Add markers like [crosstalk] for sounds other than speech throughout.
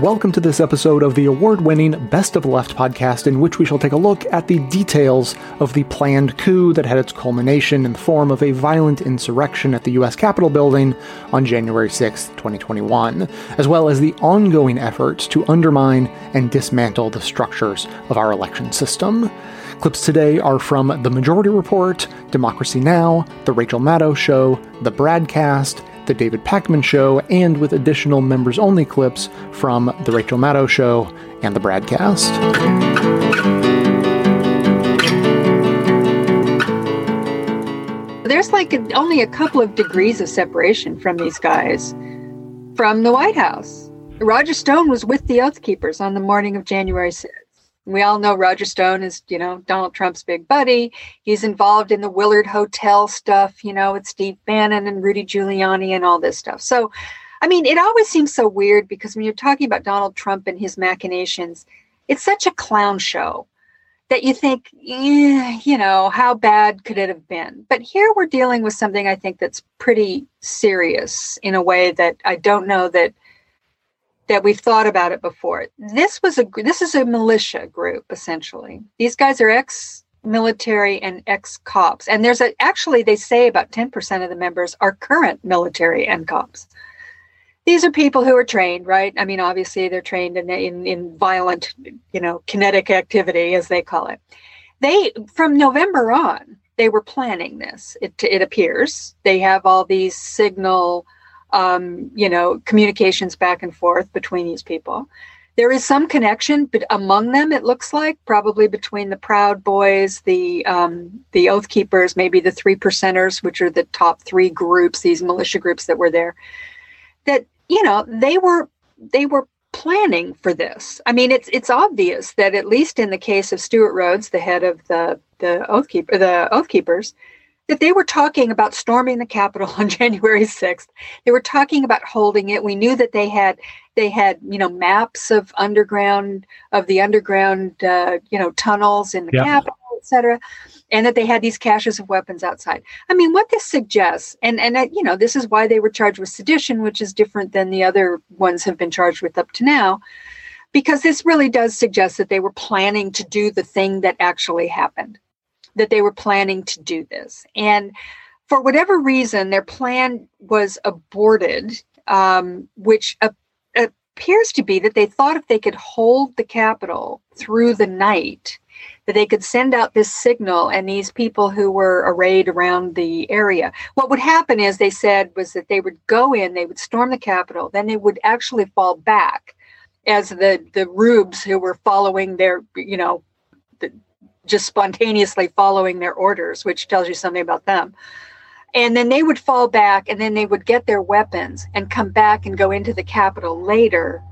Welcome to this episode of the award winning Best of Left podcast, in which we shall take a look at the details of the planned coup that had its culmination in the form of a violent insurrection at the U.S. Capitol building on January 6, 2021, as well as the ongoing efforts to undermine and dismantle the structures of our election system. Clips today are from The Majority Report, Democracy Now!, The Rachel Maddow Show, The Bradcast, The David Pakman Show, and with additional members only clips from The Rachel Maddow Show and The Bradcast. There's like only a couple of degrees of separation from these guys from the White House. Roger Stone was with the Oath Keepers on the morning of January 6th. We all know Roger Stone is, you know, Donald Trump's big buddy. He's involved in the Willard Hotel stuff, you know, with Steve Bannon and Rudy Giuliani and all this stuff. So, I mean, it always seems so weird because when you're talking about Donald Trump and his machinations, it's such a clown show that you think, eh, you know, how bad could it have been? But here we're dealing with something I think that's pretty serious in a way that I don't know that that we've thought about it before. This was a this is a militia group essentially. These guys are ex military and ex cops, and there's a actually they say about ten percent of the members are current military and cops. These are people who are trained, right? I mean, obviously they're trained in in, in violent, you know, kinetic activity as they call it. They from November on they were planning this. It it appears they have all these signal um, you know, communications back and forth between these people. There is some connection, but among them, it looks like probably between the Proud Boys, the um, the Oath Keepers, maybe the Three Percenters, which are the top three groups, these militia groups that were there. That you know they were they were planning for this. I mean, it's it's obvious that at least in the case of Stewart Rhodes, the head of the the Oath Keeper, the Oath Keepers, that they were talking about storming the Capitol [laughs] on January 6th. They were talking about holding it. We knew that they had they had you know maps of underground of the underground uh, you know tunnels in the yep. Capitol, etc., and that they had these caches of weapons outside. I mean, what this suggests, and and uh, you know, this is why they were charged with sedition, which is different than the other ones have been charged with up to now. Because this really does suggest that they were planning to do the thing that actually happened that they were planning to do this. And for whatever reason, their plan was aborted, um, which a- appears to be that they thought if they could hold the Capitol through the night, that they could send out this signal and these people who were arrayed around the area. What would happen is they said was that they would go in, they would storm the Capitol, then they would actually fall back as the the rubes who were following their, you know, just spontaneously following their orders, which tells you something about them. And then they would fall back and then they would get their weapons and come back and go into the Capitol later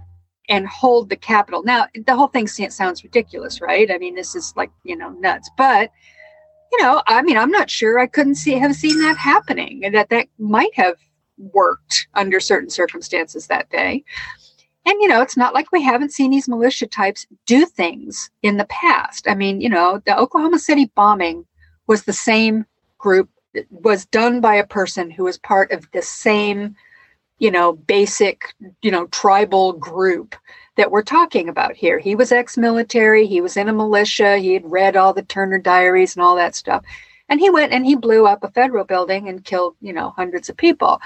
and hold the Capitol. Now, the whole thing sounds ridiculous, right? I mean, this is like, you know, nuts. But, you know, I mean, I'm not sure I couldn't see have seen that happening and that that might have worked under certain circumstances that day. And, you know, it's not like we haven't seen these militia types do things in the past. I mean, you know, the Oklahoma City bombing was the same group, was done by a person who was part of the same, you know, basic, you know, tribal group that we're talking about here. He was ex military, he was in a militia, he had read all the Turner diaries and all that stuff. And he went and he blew up a federal building and killed, you know, hundreds of people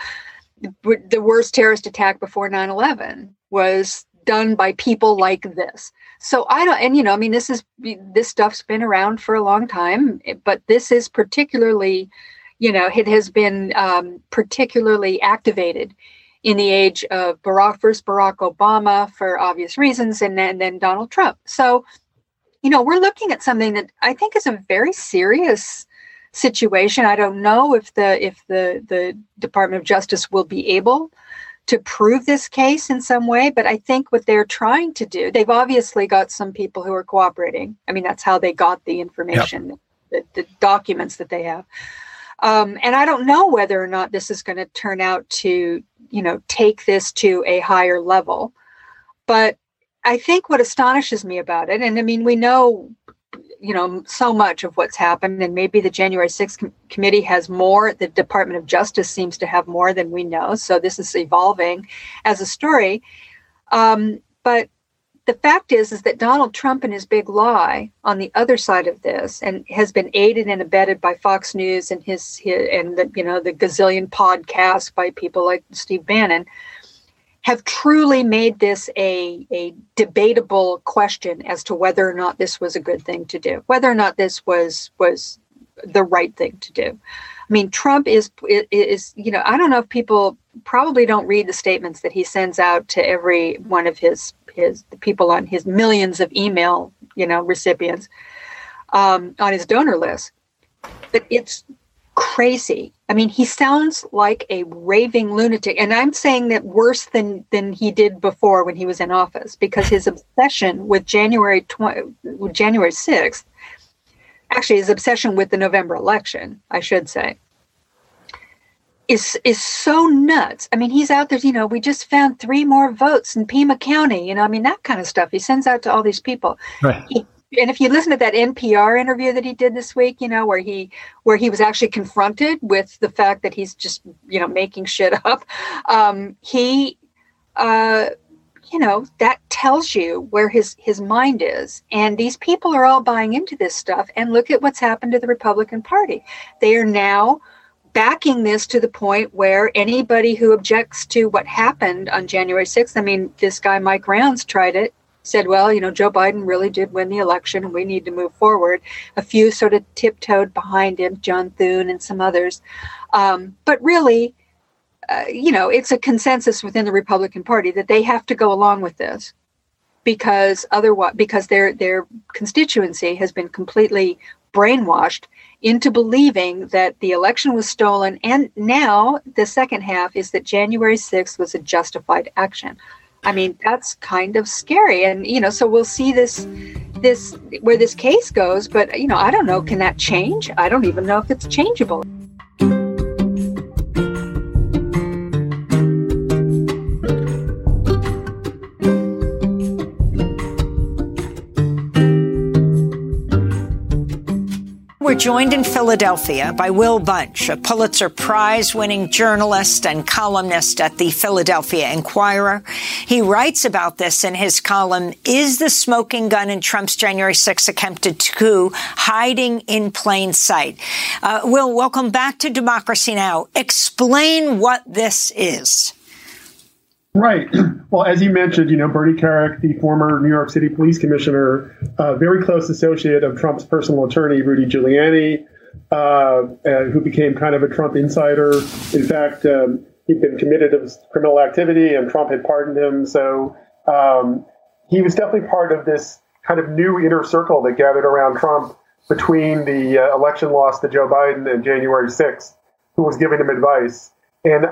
the worst terrorist attack before 9-11 was done by people like this so i don't and you know i mean this is this stuff's been around for a long time but this is particularly you know it has been um, particularly activated in the age of barack first barack obama for obvious reasons and then, and then donald trump so you know we're looking at something that i think is a very serious situation. I don't know if the if the the Department of Justice will be able to prove this case in some way, but I think what they're trying to do, they've obviously got some people who are cooperating. I mean, that's how they got the information, yep. the, the, documents that they have. Um, and I don't know whether or not this is going to turn out to, you know, take this to a higher level. But I think what astonishes me about it, and I mean, we know you know so much of what's happened and maybe the january 6th com- committee has more the department of justice seems to have more than we know so this is evolving as a story. Um, But the fact is is that Donald Trump and his big lie on the other side of this and has been aided and abetted by Fox News and his, his and the you know the gazillion podcasts by people like Steve Bannon have truly made this a, a debatable question as to whether or not this was a good thing to do, whether or not this was was the right thing to do. I mean, Trump is is you know I don't know if people probably don't read the statements that he sends out to every one of his his the people on his millions of email you know recipients um, on his donor list, but it's crazy. I mean, he sounds like a raving lunatic, and I'm saying that worse than than he did before when he was in office, because his obsession with January 20, January 6th, actually his obsession with the November election, I should say, is is so nuts. I mean, he's out there. You know, we just found three more votes in Pima County. You know, I mean that kind of stuff. He sends out to all these people. Right. He, and if you listen to that NPR interview that he did this week, you know, where he where he was actually confronted with the fact that he's just you know making shit [laughs] up, um, he, uh, you know, that tells you where his his mind is. And these people are all buying into this stuff. And look at what's happened to the Republican Party. They are now backing this to the point where anybody who objects to what happened on January 6th, I mean, this guy Mike Rounds tried it said, well, you know, Joe Biden really did win the election and we need to move forward. A few sort of tiptoed behind him, John Thune and some others. Um, but really, uh, you know, it's a consensus within the Republican Party that they have to go along with this because otherwise, because their their constituency has been completely brainwashed into believing that the election was stolen, and now the second half is that January 6th was a justified action. I mean, that's kind of scary. And, you know, so we'll see this, this, where this case goes. But, you know, I don't know. Can that change? I don't even know if it's changeable. Joined in Philadelphia by Will Bunch, a Pulitzer Prize winning journalist and columnist at the Philadelphia Inquirer. He writes about this in his column, Is the Smoking Gun in Trump's January 6th attempted coup hiding in plain sight? Uh, Will, welcome back to Democracy Now! Explain what this is. Right. [clears throat] Well, as you mentioned, you know, Bernie Kerik, the former New York City police commissioner, uh, very close associate of Trump's personal attorney, Rudy Giuliani, uh, who became kind of a Trump insider. In fact, um, he'd been committed of criminal activity and Trump had pardoned him. So um, he was definitely part of this kind of new inner circle that gathered around Trump between the uh, election loss to Joe Biden and January 6th, who was giving him advice. And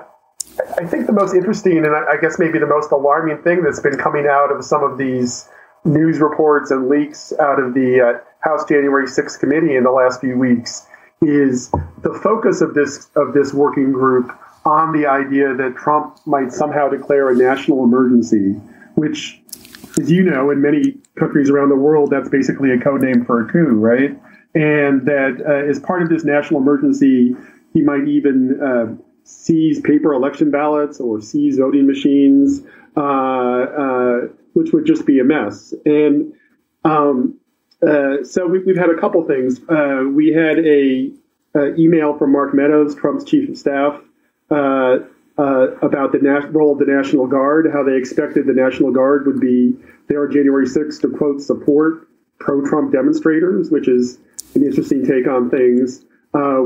I think the most interesting and I guess maybe the most alarming thing that's been coming out of some of these news reports and leaks out of the uh, House January 6th committee in the last few weeks is the focus of this of this working group on the idea that Trump might somehow declare a national emergency, which, as you know, in many countries around the world, that's basically a code name for a coup, right? And that uh, as part of this national emergency, he might even uh, seize paper election ballots or seize voting machines, uh, uh, which would just be a mess. And um, uh, so we, have had a couple things. Uh, we had a, a, email from Mark Meadows, Trump's chief of staff, uh, uh, about the role of the National Guard, how they expected the National Guard would be there on January 6th to quote support pro-Trump demonstrators, which is an interesting take on things.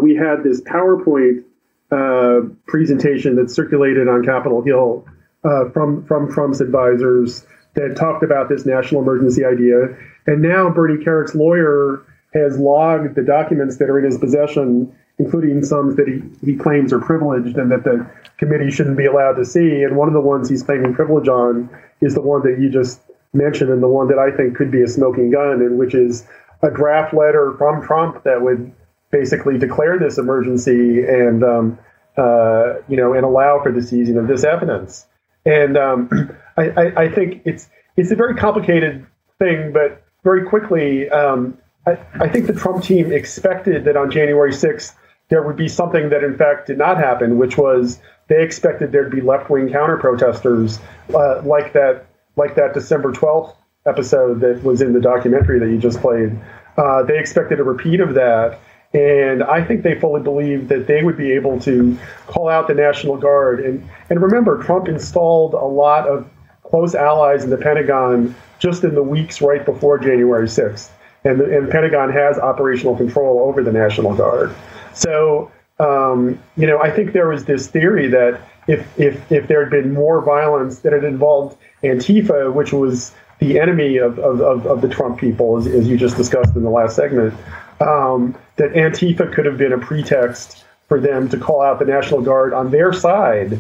we had this PowerPoint uh, presentation that circulated on Capitol Hill uh, from from Trump's advisors that talked about this national emergency idea. And now Bernie Kerik's lawyer has logged the documents that are in his possession, including some that he, he claims are privileged and that the committee shouldn't be allowed to see. And one of the ones he's claiming privilege on is the one that you just mentioned and the one that I think could be a smoking gun, and which is a draft letter from Trump that would basically declare this emergency and um, uh, you know and allow for the seizing of this evidence. And um, [clears throat] I, I, I, think it's it's a very complicated thing, but very quickly, um, I, I think the Trump team expected that on January 6th there would be something that in fact did not happen, which was they expected there'd be left wing counter protesters uh, like that like that December 12th episode that was in the documentary that you just played. Uh, they expected a repeat of that. And I think they fully believed that they would be able to call out the National Guard. And, and remember, Trump installed a lot of close allies in the Pentagon just in the weeks right before January 6th. And the, and the Pentagon has operational control over the National Guard. So, um, you know, I think there was this theory that if, if, if there had been more violence that had involved Antifa, which was the enemy of, of, of, of the Trump people, as, as, you just discussed in the last segment, um, that Antifa could have been a pretext for them to call out the National Guard on their side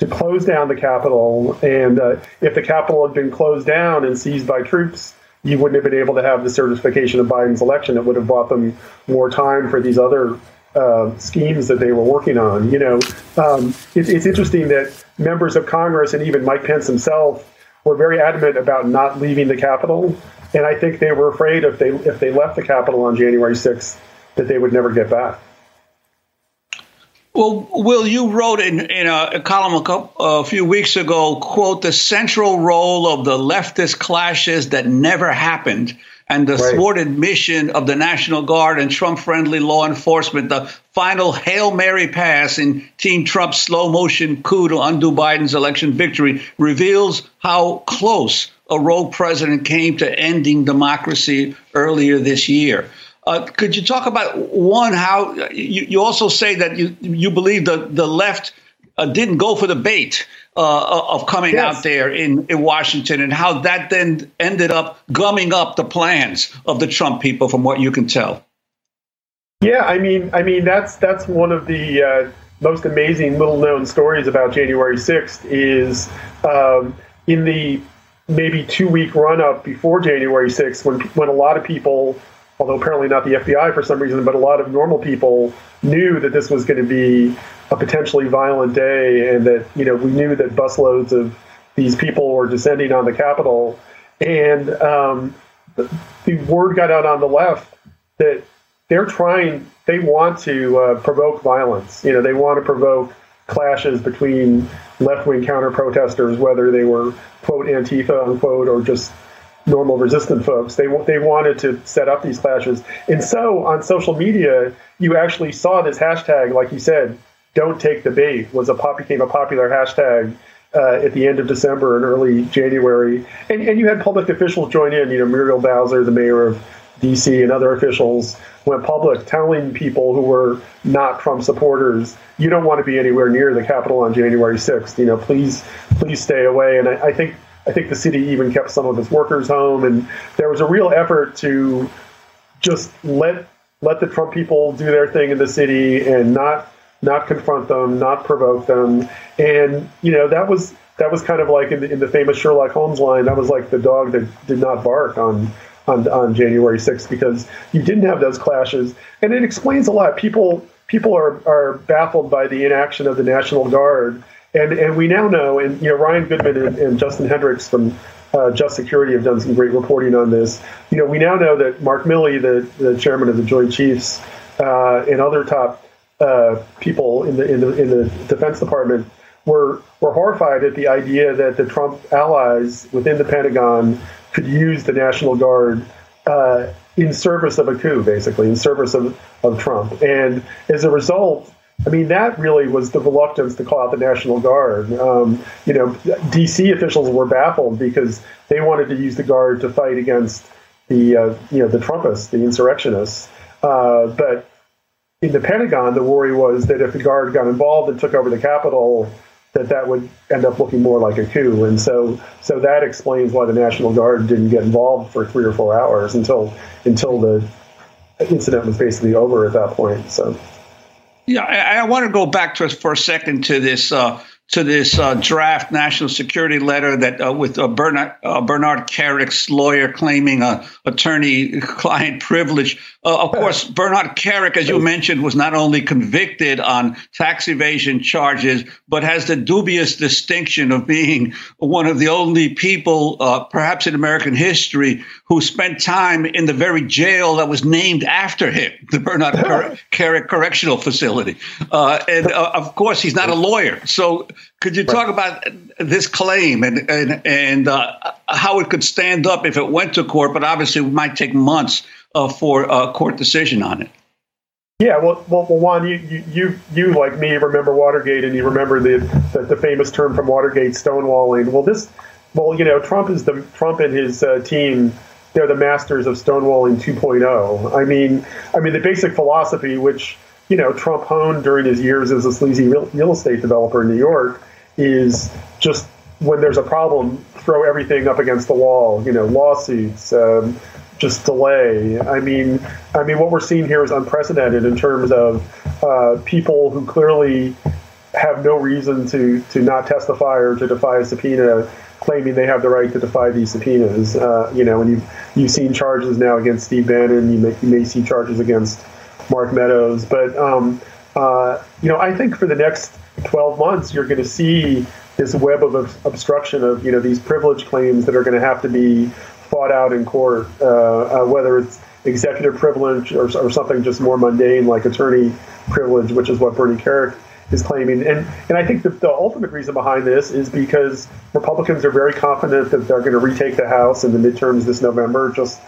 to close down the Capitol. And uh, if the Capitol had been closed down and seized by troops, you wouldn't have been able to have the certification of Biden's election. It would have bought them more time for these other uh, schemes that they were working on. You know, um, it, it's interesting that members of Congress and even Mike Pence himself were very adamant about not leaving the Capitol, and I think they were afraid if they if they left the Capitol on January 6th that they would never get back. Well, Will, you wrote in, in a, a column a, couple, a, few weeks ago, quote, the central role of the leftist clashes that never happened and the right. thwarted mission of the National Guard and Trump friendly law enforcement, the final Hail Mary pass in Team Trump's slow motion coup to undo Biden's election victory reveals how close rogue president came to ending democracy earlier this year. Uh, could you talk about one how you, you also say that you you believe the the left uh, didn't go for the bait uh, of coming yes. out there in, in Washington and how that then ended up gumming up the plans of the Trump people, from what you can tell. Yeah, I mean, I mean that's that's one of the uh, most amazing little known stories about January sixth is um, in the maybe two week run up before January sixth when when a lot of people although apparently not the FBI for some reason, but a lot of normal people knew that this was going to be a potentially violent day, and that you know we knew that busloads of these people were descending on the Capitol, and um, the, the, word got out on the left that they're trying, they want to uh, provoke violence. You know, they want to provoke clashes between left-wing counter protesters, whether they were quote Antifa unquote or just normal resistant folks. They they wanted to set up these clashes, and so on social media, you actually saw this hashtag, like you said, "Don't take the bait," was a pop became a popular hashtag. Uh, at the end of December and early January, and, and you had public officials join in. You know, Muriel Bowser, the mayor of DC, and other officials went public telling people who were not Trump supporters, "You don't want to be anywhere near the Capitol on January 6th. You know, please, please stay away." And I, I think I think the city even kept some of its workers home, and there was a real effort to just let let the Trump people do their thing in the city and not not confront them, not provoke them, and you know that was that was kind of like in the, in the famous Sherlock Holmes line. That was like the dog that did not bark on on, on January 6th because you didn't have those clashes, and it explains a lot. People people are are baffled by the inaction of the National Guard and and we now know, and you know, Ryan Goodman and, and Justin Hendrix from uh, Just Security have done some great reporting on this. You know, we now know that Mark Milley, the, the chairman of the Joint Chiefs, uh, and other top uh, people in the in the in the Defense Department were were horrified at the idea that the Trump allies within the Pentagon could use the National Guard uh, in service of a coup, basically in service of, of Trump. And as a result, I mean, that really was the reluctance to call out the National Guard. Um, you know, D.C. officials were baffled because they wanted to use the Guard to fight against the, uh, you know, the Trumpists, the insurrectionists. Uh, but in the Pentagon, the worry was that if the Guard got involved and took over the Capitol, that that would end up looking more like a coup. And so, so that explains why the National Guard didn't get involved for three or four hours until until the incident was basically over at that point. So. Yeah, I, I want to go back to for a second to this uh, to this uh, draft national security letter that uh, with uh, Bernard uh, Bernard Kerik's lawyer claiming uh, attorney-client privilege. Uh, of course, Bernard Kerik, as you mentioned, was not only convicted on tax evasion charges, but has the dubious distinction of being one of the only people, perhaps in American history, who spent time in the very jail that was named after him, the Bernard Kerik Correctional Facility. and of course, he's not a lawyer, so Could you talk about this claim and and, and uh, how it could stand up if it went to court? But obviously, it might take months uh, for a court decision on it. Yeah, well, well, well Juan, you, you, you, you, like me, remember Watergate, and you remember the, the, the famous term from Watergate, stonewalling. Well, this, well, you know, Trump is the Trump and his uh, team. They're the masters of stonewalling 2.0. I mean, I mean, the basic philosophy, which you know Trump honed during his years as a sleazy real, estate developer in New York, is just when there's a problem, throw everything up against the wall. You know, lawsuits. Um, just delay. I mean, I mean, what we're seeing here is unprecedented in terms of uh, people who clearly have no reason to to not testify or to defy a subpoena, claiming they have the right to defy these subpoenas. Uh, you know, and you've you've seen charges now against Steve Bannon. You may you may see charges against Mark Meadows, but um, uh, you know, I think for the next 12 months, you're going to see this web of obstruction of you know these privilege claims that are going to have to be fought out in court, uh, uh, whether it's executive privilege or, or, something just more mundane like attorney privilege, which is what Bernie Kerik is claiming. And and I think the, the ultimate reason behind this is because Republicans are very confident that they're going to retake the House in the midterms this November, just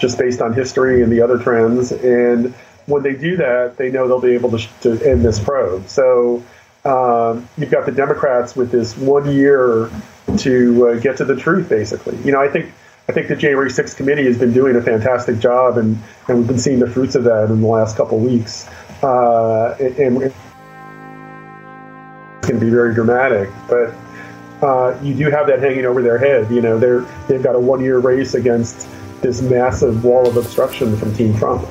just based on history and the other trends. And when they do that, they know they'll be able to, to end this probe. So um, you've got the Democrats with this one year to uh, get to the truth, basically. You know, I think I think the January 6th committee has been doing a fantastic job, and, and we've been seeing the fruits of that in the last couple of weeks. Uh, and, it's going to be very dramatic, but uh, you do have that hanging over their head. You know, they're they've got a one-year race against this massive wall of obstruction from Team Trump.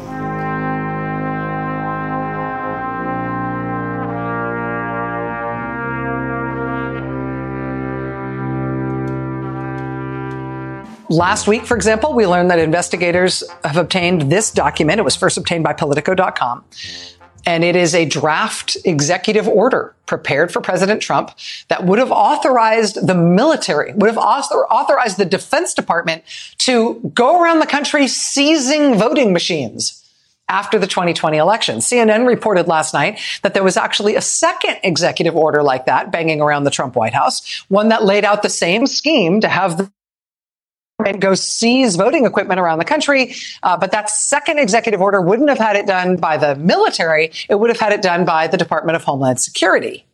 Last week, for example, we learned that investigators have obtained this document. It was first obtained by Politico.com. And it is a draft executive order prepared for President Trump that would have authorized the military, would have author- authorized the Defense Department to go around the country seizing voting machines after the 2020 election. CNN reported last night that there was actually a second executive order like that banging around the Trump White House, one that laid out the same scheme to have and go seize voting equipment around the country. Uh, but that second executive order wouldn't have had it done by the military. It would have had it done by the Department of Homeland Security.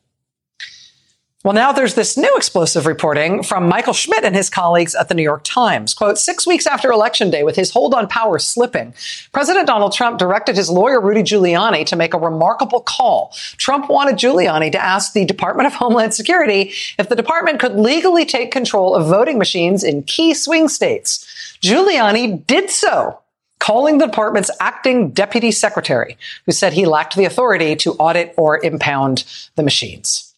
Well, now there's this new explosive reporting from Michael Schmidt and his colleagues at the New York Times. Quote, six weeks after election day, with his hold on power slipping, President Donald Trump directed his lawyer, Rudy Giuliani, to make a remarkable call. Trump wanted Giuliani to ask the Department of Homeland Security if the department could legally take control of voting machines in key swing states. Giuliani did so calling the department's acting deputy secretary, who said he lacked the authority to audit or impound the machines.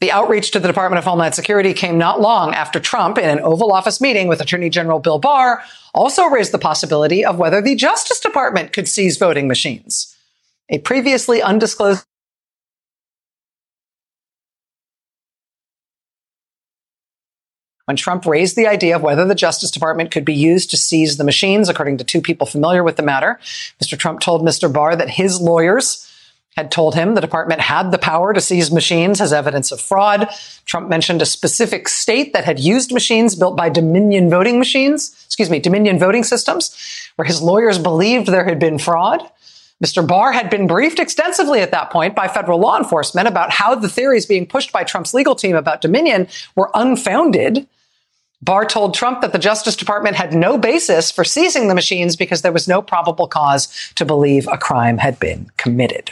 The outreach to the Department of Homeland Security came not long after Trump, in an Oval Office meeting with Attorney General Bill Barr, also raised the possibility of whether the Justice Department could seize voting machines. A previously undisclosed when Trump raised the idea of whether the Justice Department could be used to seize the machines, according to two people familiar with the matter. Mr. Trump told Mr. Barr that his lawyers had told him the department had the power to seize machines as evidence of fraud. Trump mentioned a specific state that had used machines built by Dominion voting machines, excuse me, Dominion voting systems, where his lawyers believed there had been fraud. Mr. Barr had been briefed extensively at that point by federal law enforcement about how the theories being pushed by Trump's legal team about Dominion were unfounded. Barr told Trump that the Justice Department had no basis for seizing the machines because there was no probable cause to believe a crime had been committed.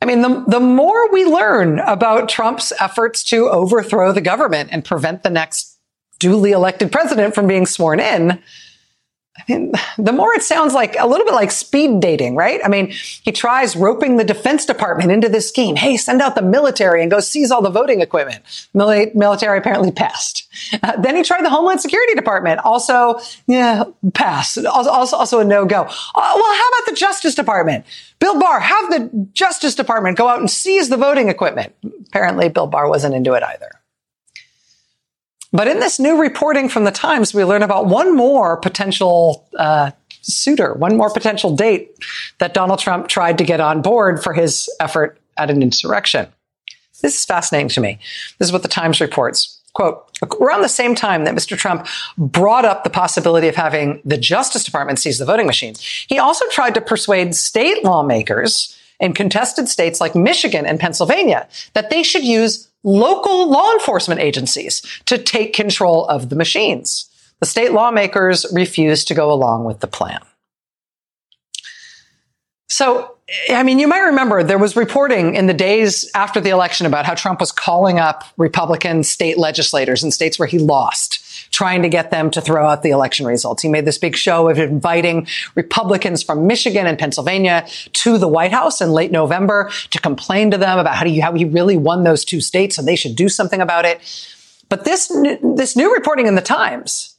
I mean, the, the more we learn about Trump's efforts to overthrow the government and prevent the next duly elected president from being sworn in, I [laughs] mean, the more it sounds like a little bit like speed dating, right? I mean, he tries roping the Defense Department into this scheme. Hey, send out the military and go seize all the voting equipment. Mil- military apparently passed. Uh, then he tried the Homeland Security Department. Also, yeah, pass. Also, also, also a no go. Uh, well, how about the Justice Department? Bill Barr, have the Justice Department go out and seize the voting equipment. Apparently, Bill Barr wasn't into it either. But in this new reporting from the Times, we learn about one more potential uh, suitor, one more potential date that Donald Trump tried to get on board for his effort at an insurrection. This is fascinating to me. This is what the Times reports. Quote, around the same time that Mr. Trump brought up the possibility of having the Justice Department seize the voting machines, he also tried to persuade state lawmakers in contested states like Michigan and Pennsylvania that they should use local law enforcement agencies to take control of the machines. The state lawmakers refused to go along with the plan. So I mean, you might remember there was reporting in the days after the election about how Trump was calling up Republican state legislators in states where he lost, trying to get them to throw out the election results. He made this big show of inviting Republicans from Michigan and Pennsylvania to the White House in late November to complain to them about how, how he really won those two states and they should do something about it. But this, this new reporting in the Times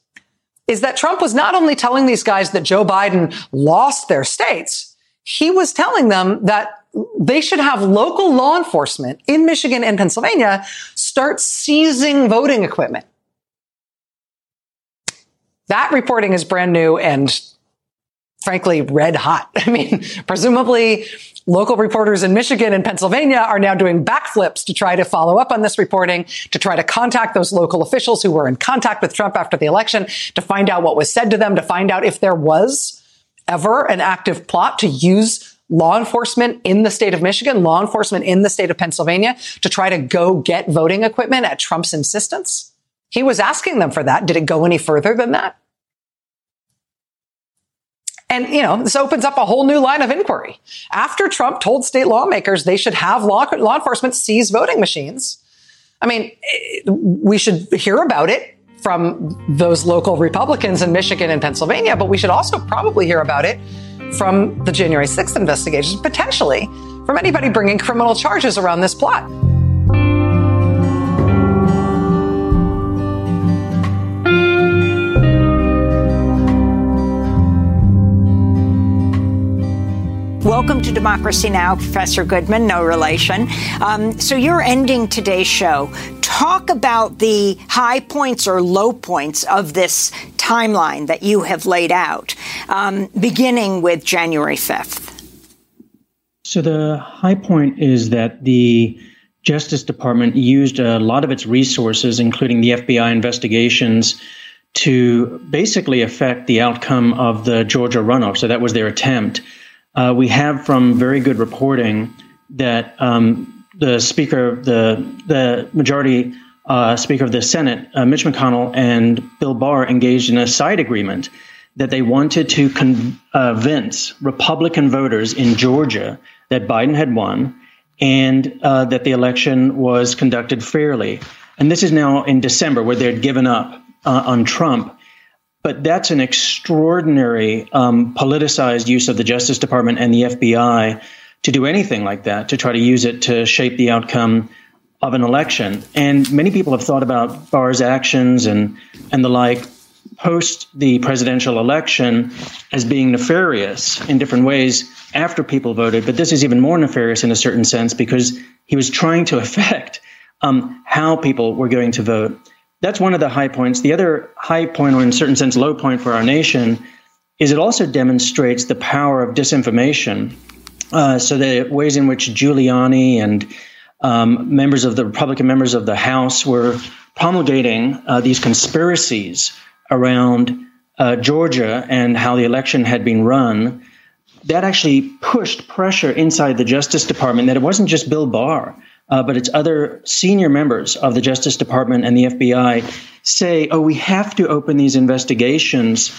is that Trump was not only telling these guys that Joe Biden lost their states, he was telling them that they should have local law enforcement in Michigan and Pennsylvania start seizing voting equipment. That reporting is brand new and frankly red hot. [laughs] I mean, presumably local reporters in Michigan and Pennsylvania are now doing backflips to try to follow up on this reporting, to try to contact those local officials who were in contact with Trump after the election, to find out what was said to them, to find out if there was ever an active plot to use law enforcement in the state of Michigan, law enforcement in the state of Pennsylvania to try to go get voting equipment at Trump's insistence? He was asking them for that. Did it go any further than that? And, you know, this opens up a whole new line of inquiry. After Trump told state lawmakers they should have law, law enforcement seize voting machines, I mean, we should hear about it from those local Republicans in Michigan and Pennsylvania, but we should also probably hear about it from the January 6th investigations, potentially from anybody bringing criminal charges around this plot. Welcome to Democracy Now!, Professor Goodman, no relation. Um, so you're ending today's show. Talk about the high points or low points of this timeline that you have laid out, um, beginning with January 5th. So the high point is that the Justice Department used a lot of its resources, including the FBI investigations, to basically affect the outcome of the Georgia runoff. So that was their attempt. Uh, we have from very good reporting that um, the Speaker, the the majority uh, Speaker of the Senate, uh, Mitch McConnell, and Bill Barr engaged in a side agreement that they wanted to convince Republican voters in Georgia that Biden had won and uh, that the election was conducted fairly. And this is now in December, where they'd given up uh, on Trump. But that's an extraordinary um, politicized use of the Justice Department and the FBI to do anything like that, to try to use it to shape the outcome of an election. And many people have thought about Barr's actions and, and the like post the presidential election as being nefarious in different ways after people voted. But this is even more nefarious in a certain sense because he was trying to [laughs] affect um, how people were going to vote that's one of the high points. The other high point, or in a certain sense, low point for our nation, is it also demonstrates the power of disinformation. Uh, so the ways in which Giuliani and um, members of the Republican members of the House were promulgating uh, these conspiracies around uh, Georgia and how the election had been run, that actually pushed pressure inside the Justice Department that it wasn't just Bill Barr uh, but it's other senior members of the Justice Department and the FBI say, oh, we have to open these investigations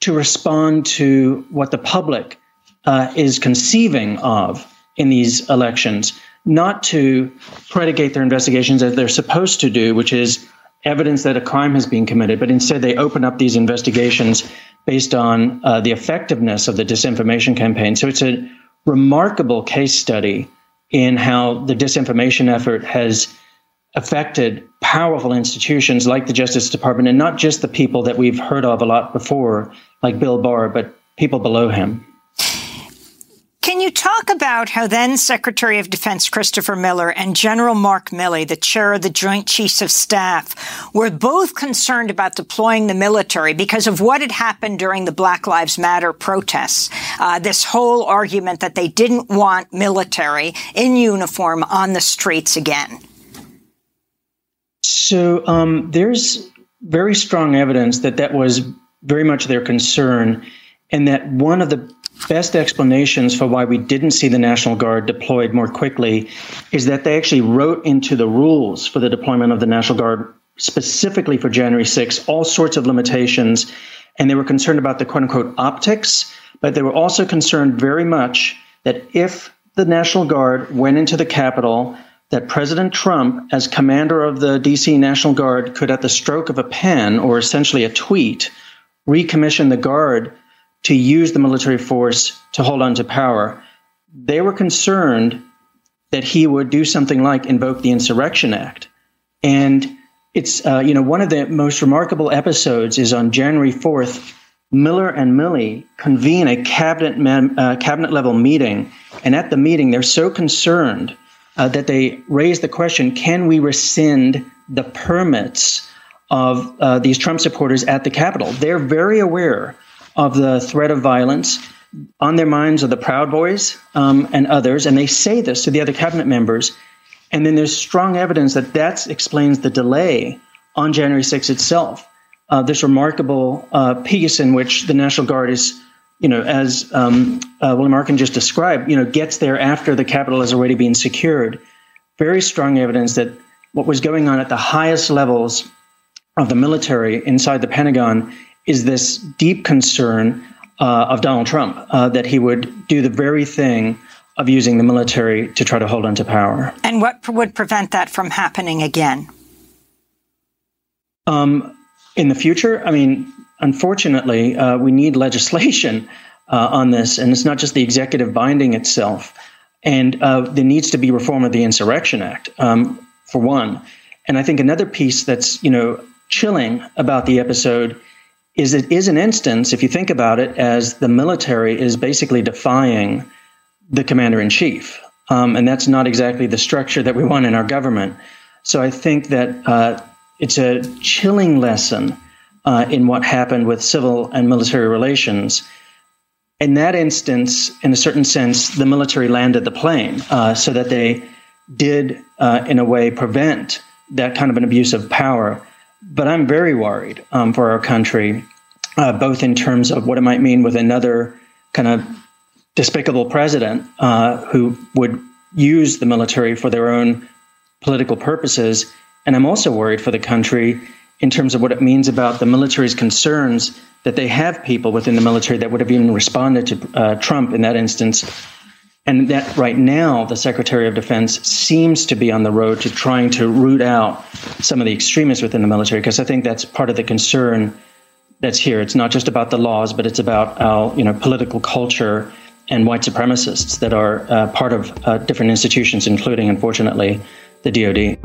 to respond to what the public uh, is conceiving of in these elections, not to predicate their investigations as they're supposed to do, which is evidence that a crime has been committed, but instead they open up these investigations based on uh, the effectiveness of the disinformation campaign. So it's a remarkable case study in how the disinformation effort has affected powerful institutions like the Justice Department, and not just the people that we've heard of a lot before, like Bill Barr, but people below him. Can you talk about how then Secretary of Defense Christopher Miller and General Mark Milley, the chair of the Joint Chiefs of Staff, were both concerned about deploying the military because of what had happened during the Black Lives Matter protests? Uh, this whole argument that they didn't want military in uniform on the streets again. So um, there's very strong evidence that that was very much their concern, and that one of the best explanations for why we didn't see the National Guard deployed more quickly is that they actually wrote into the rules for the deployment of the National Guard specifically for January 6 all sorts of limitations. And they were concerned about the quote unquote optics, but they were also concerned very much that if the National Guard went into the Capitol, that President Trump, as commander of the DC National Guard, could, at the stroke of a pen or essentially a tweet, recommission the Guard to use the military force to hold on to power. They were concerned that he would do something like invoke the Insurrection Act. And it's, uh, you know, one of the most remarkable episodes is on January 4th. Miller and Milley convene a cabinet mem- uh, cabinet level meeting, and at the meeting, they're so concerned uh, that they raise the question: Can we rescind the permits of uh, these Trump supporters at the Capitol? They're very aware of the threat of violence. On their minds are the Proud Boys um, and others, and they say this to the other cabinet members. And then there's strong evidence that that explains the delay on January 6 itself. Uh, this remarkable uh, piece in which the National Guard is, you know, as um, uh, William Arkin just described, you know, gets there after the Capitol has already been secured. Very strong evidence that what was going on at the highest levels of the military inside the Pentagon is this deep concern uh, of Donald Trump uh, that he would do the very thing of using the military to try to hold onto power. And what would prevent that from happening again? Um, in the future, I mean, unfortunately, uh, we need legislation [laughs] uh, on this, and it's not just the executive binding itself. And uh, there needs to be reform of the Insurrection Act, um, for one. And I think another piece that's you know chilling about the episode is it is an instance, if you think about it, as the military is basically defying the commander in chief. Um, and that's not exactly the structure that we want in our government. So I think that uh, it's a chilling lesson uh, in what happened with civil and military relations. In that instance, in a certain sense, the military landed the plane uh, so that they did, uh, in a way, prevent that kind of an abuse of power but I'm very worried um, for our country, uh, both in terms of what it might mean with another kind of despicable president uh, who would use the military for their own political purposes. And I'm also worried for the country in terms of what it means about the military's concerns that they have people within the military that would have even responded to uh, Trump in that instance and that right now, the Secretary of Defense seems to be on the road to trying to root out some of the extremists within the military, because I think that's part of the concern that's here. It's not just about the laws, but it's about our you know political culture and white supremacists that are uh, part of uh, different institutions, including, unfortunately, the DoD.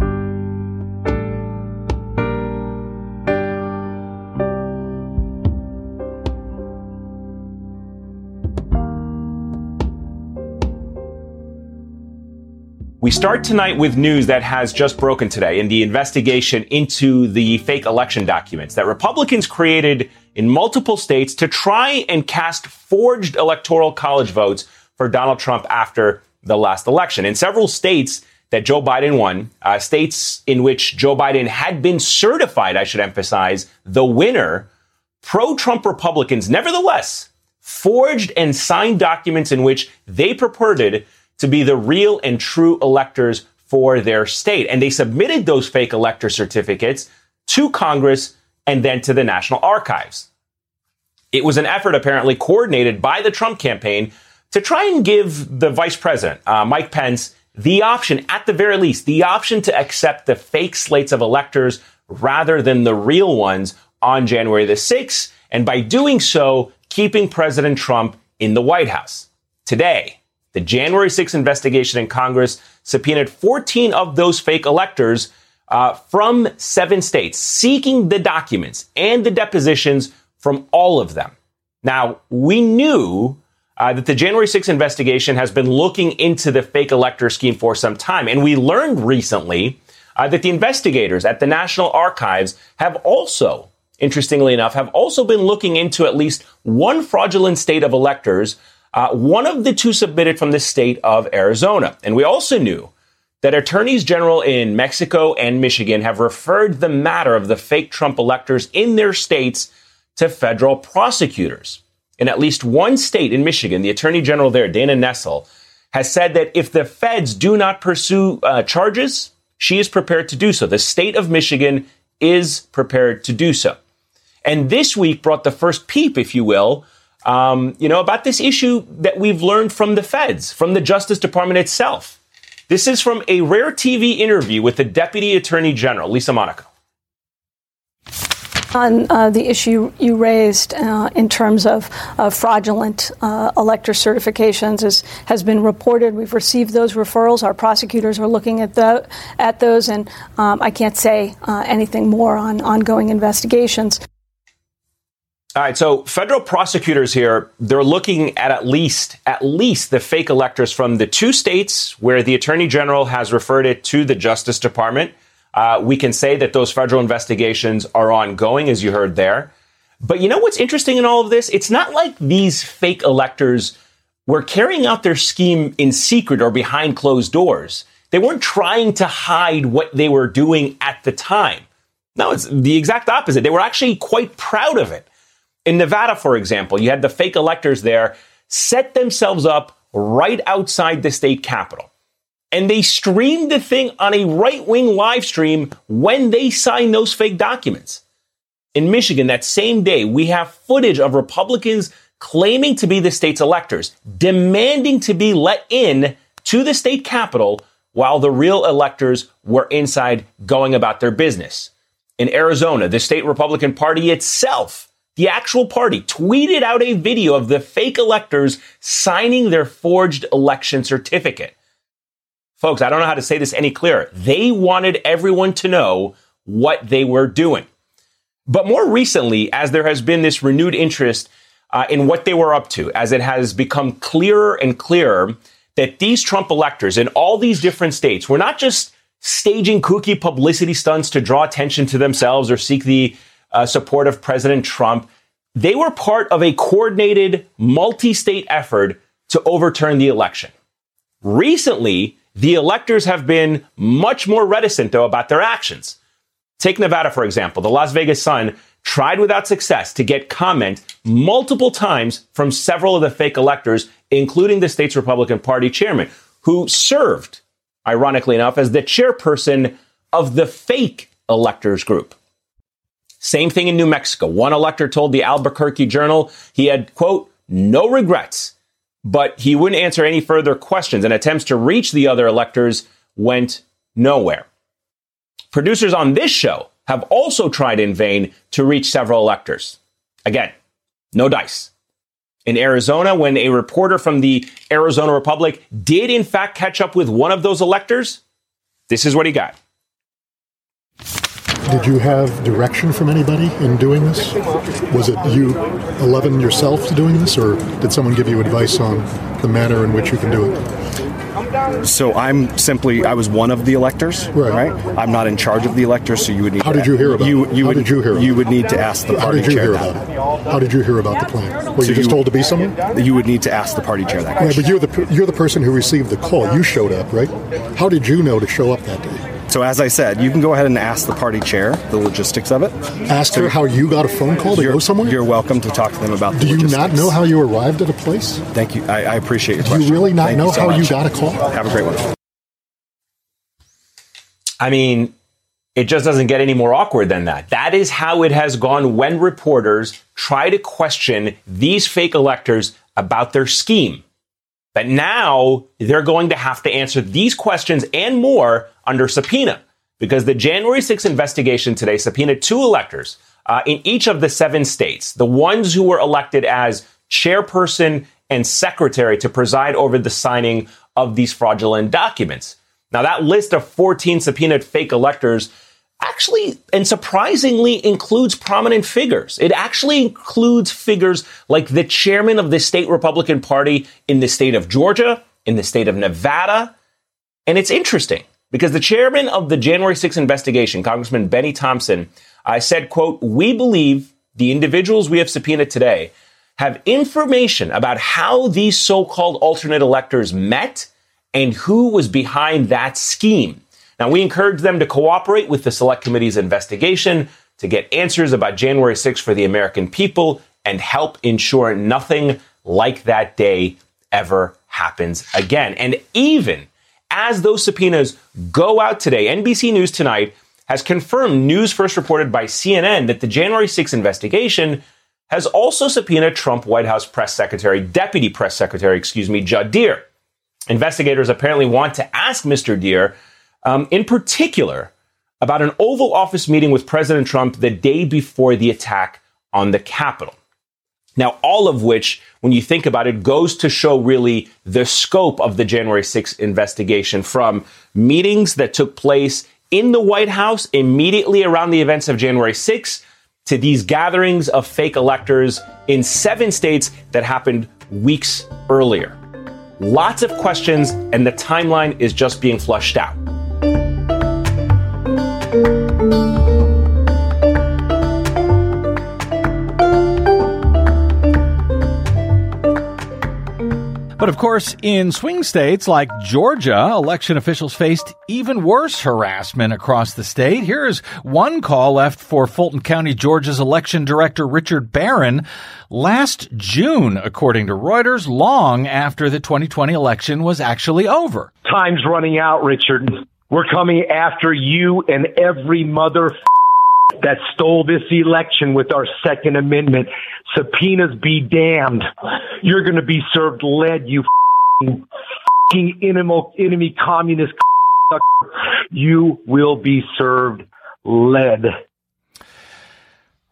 We start tonight with news that has just broken today in the investigation into the fake election documents that Republicans created in multiple states to try and cast forged electoral college votes for Donald Trump after the last election. In several states that Joe Biden won, uh, states in which Joe Biden had been certified, I should emphasize, the winner, pro Trump Republicans nevertheless forged and signed documents in which they purported to be the real and true electors for their state. And they submitted those fake elector certificates to Congress and then to the National Archives. It was an effort apparently coordinated by the Trump campaign to try and give the vice president, uh, Mike Pence, the option, at the very least, the option to accept the fake slates of electors rather than the real ones on January the 6th. And by doing so, keeping President Trump in the White House. Today, the January 6th investigation in Congress subpoenaed 14 of those fake electors uh, from seven states, seeking the documents and the depositions from all of them. Now, we knew uh, that the January 6th investigation has been looking into the fake elector scheme for some time. And we learned recently uh, that the investigators at the National Archives have also, interestingly enough, have also been looking into at least one fraudulent state of electors, uh, one of the two submitted from the state of Arizona. And we also knew that attorneys general in Mexico and Michigan have referred the matter of the fake Trump electors in their states to federal prosecutors. In at least one state in Michigan, the attorney general there, Dana Nessel, has said that if the feds do not pursue uh, charges, she is prepared to do so. The state of Michigan is prepared to do so. And this week brought the first peep, if you will, um, you know, about this issue that we've learned from the feds, from the Justice Department itself. This is from a rare TV interview with the Deputy Attorney General, Lisa Monaco on uh, the issue you raised uh, in terms of uh, fraudulent uh, elector certifications is, has been reported. We've received those referrals. Our prosecutors are looking at, the, at those, and um, I can't say uh, anything more on ongoing investigations. All right, so federal prosecutors here, they're looking at at least at least the fake electors from the two states where the attorney general has referred it to the Justice Department. Uh, we can say that those federal investigations are ongoing, as you heard there. But you know what's interesting in all of this? It's not like these fake electors were carrying out their scheme in secret or behind closed doors. They weren't trying to hide what they were doing at the time. No, it's the exact opposite. They were actually quite proud of it. In Nevada, for example, you had the fake electors there set themselves up right outside the state capitol and they streamed the thing on a right wing live stream when they signed those fake documents. In Michigan, that same day, we have footage of Republicans claiming to be the state's electors, demanding to be let in to the state capitol while the real electors were inside going about their business. In Arizona, the state Republican Party itself, the actual party, tweeted out a video of the fake electors signing their forged election certificate. Folks, I don't know how to say this any clearer. They wanted everyone to know what they were doing. But more recently, as there has been this renewed interest uh, in what they were up to, as it has become clearer and clearer that these Trump electors in all these different states were not just staging kooky publicity stunts to draw attention to themselves or seek the uh, support of President Trump. They were part of a coordinated multi state effort to overturn the election. Recently, the electors have been much more reticent, though, about their actions. Take Nevada, for example. The Las Vegas Sun tried without success to get comment multiple times from several of the fake electors, including the state's Republican Party chairman, who served, ironically enough, as the chairperson of the fake electors group. Same thing in New Mexico. One elector told the Albuquerque Journal he had, quote, no regrets but he wouldn't answer any further questions, and attempts to reach the other electors went nowhere. Producers on this show have also tried in vain to reach several electors. Again, no dice. In Arizona, when a reporter from the Arizona Republic did in fact catch up with one of those electors, this is what he got. Did you have direction from anybody in doing this? Was it you, 11 yourself, to doing this, or did someone give you advice on the manner in which you can do it? So I'm simply I was one of the electors, right? right? I'm not in charge of the electors, so you would need. How did you hear about You, you How would, did you hear? You would need to ask the party How did you chair hear that. about it? How did you hear about the plan? Were So you just you- told to be someone? You would need to ask the party chair that question. but you're the you're the person who received the call. You showed up, right? How did you know to show up that day? So as I said, you can go ahead and ask the party chair the logistics of it. Ask her how you got a phone call to you're, go somewhere. You're welcome to talk to them about. Do the you logistics. not know how you arrived at a place? Thank you. I, I appreciate your Do question. you really not Thank know so how you got a call? Have a great one. I mean, it just doesn't get any more awkward than that. That is how it has gone when reporters try to question these fake electors about their scheme. But now they're going to have to answer these questions and more under subpoena because the January 6th investigation today subpoenaed two electors uh, in each of the seven states, the ones who were elected as chairperson and secretary to preside over the signing of these fraudulent documents. Now, that list of 14 subpoenaed fake electors actually and surprisingly includes prominent figures. It actually includes figures like the chairman of the state Republican Party in the state of Georgia, in the state of Nevada. And it's interesting because the chairman of the January 6th investigation, Congressman Bennie Thompson, I said, quote, we believe the individuals we have subpoenaed today have information about how these so-called alternate electors met and who was behind that scheme. Now, we encourage them to cooperate with the Select Committee's investigation to get answers about January 6th for the American people and help ensure nothing like that day ever happens again. And even as those subpoenas go out today, NBC News Tonight has confirmed news first reported by CNN that the January 6th investigation has also subpoenaed Trump White House press secretary, deputy press secretary, excuse me, Judd Deere. Investigators apparently want to ask Mr. Deere, um, in particular, about an Oval Office meeting with President Trump the day before the attack on the Capitol. Now, all of which, when you think about it, goes to show really the scope of the January 6th investigation from meetings that took place in the White House immediately around the events of January 6th to these gatherings of fake electors in seven states that happened weeks earlier. Lots of questions, and the timeline is just being flushed out. But of course, in swing states like Georgia, election officials faced even worse harassment across the state. Here is one call left for Fulton County, Georgia's election director, Richard Barron, last June, according to Reuters, long after the 2020 election was actually over. Time's running out, Richard. We're coming after you and every mother that stole this election with our Second Amendment. Subpoenas be damned. You're going to be served lead, you fucking enemy, communist. You will be served lead.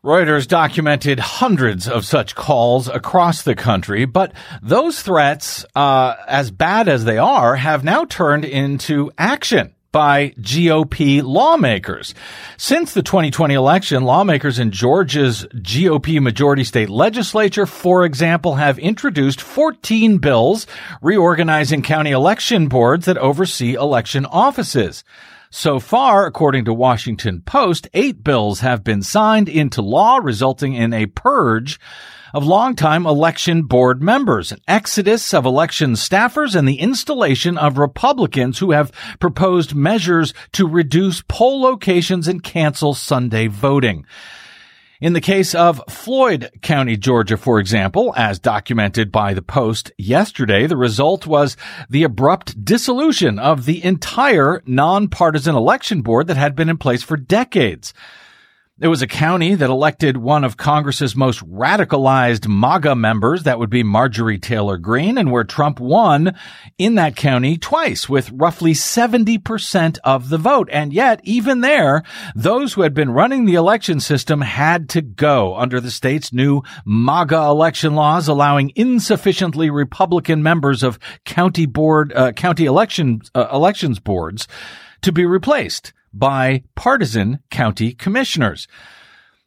Reuters documented hundreds of such calls across the country, but those threats, uh, as bad as they are, have now turned into action by GOP lawmakers. Since the 2020 election, lawmakers in Georgia's GOP majority state legislature, for example, have introduced 14 bills reorganizing county election boards that oversee election offices. So far, according to Washington Post, eight bills have been signed into law, resulting in a purge of longtime election board members, an exodus of election staffers, and the installation of Republicans who have proposed measures to reduce poll locations and cancel Sunday voting. In the case of Floyd County, Georgia, for example, as documented by the Post yesterday, the result was the abrupt dissolution of the entire nonpartisan election board that had been in place for decades. It was a county that elected one of Congress's most radicalized MAGA members. That would be Marjorie Taylor Greene and where Trump won in that county twice with roughly 70% of the vote. And yet, even there, those who had been running the election system had to go under the state's new MAGA election laws, allowing insufficiently Republican members of county board, uh, county election, uh, elections boards to be replaced by partisan county commissioners.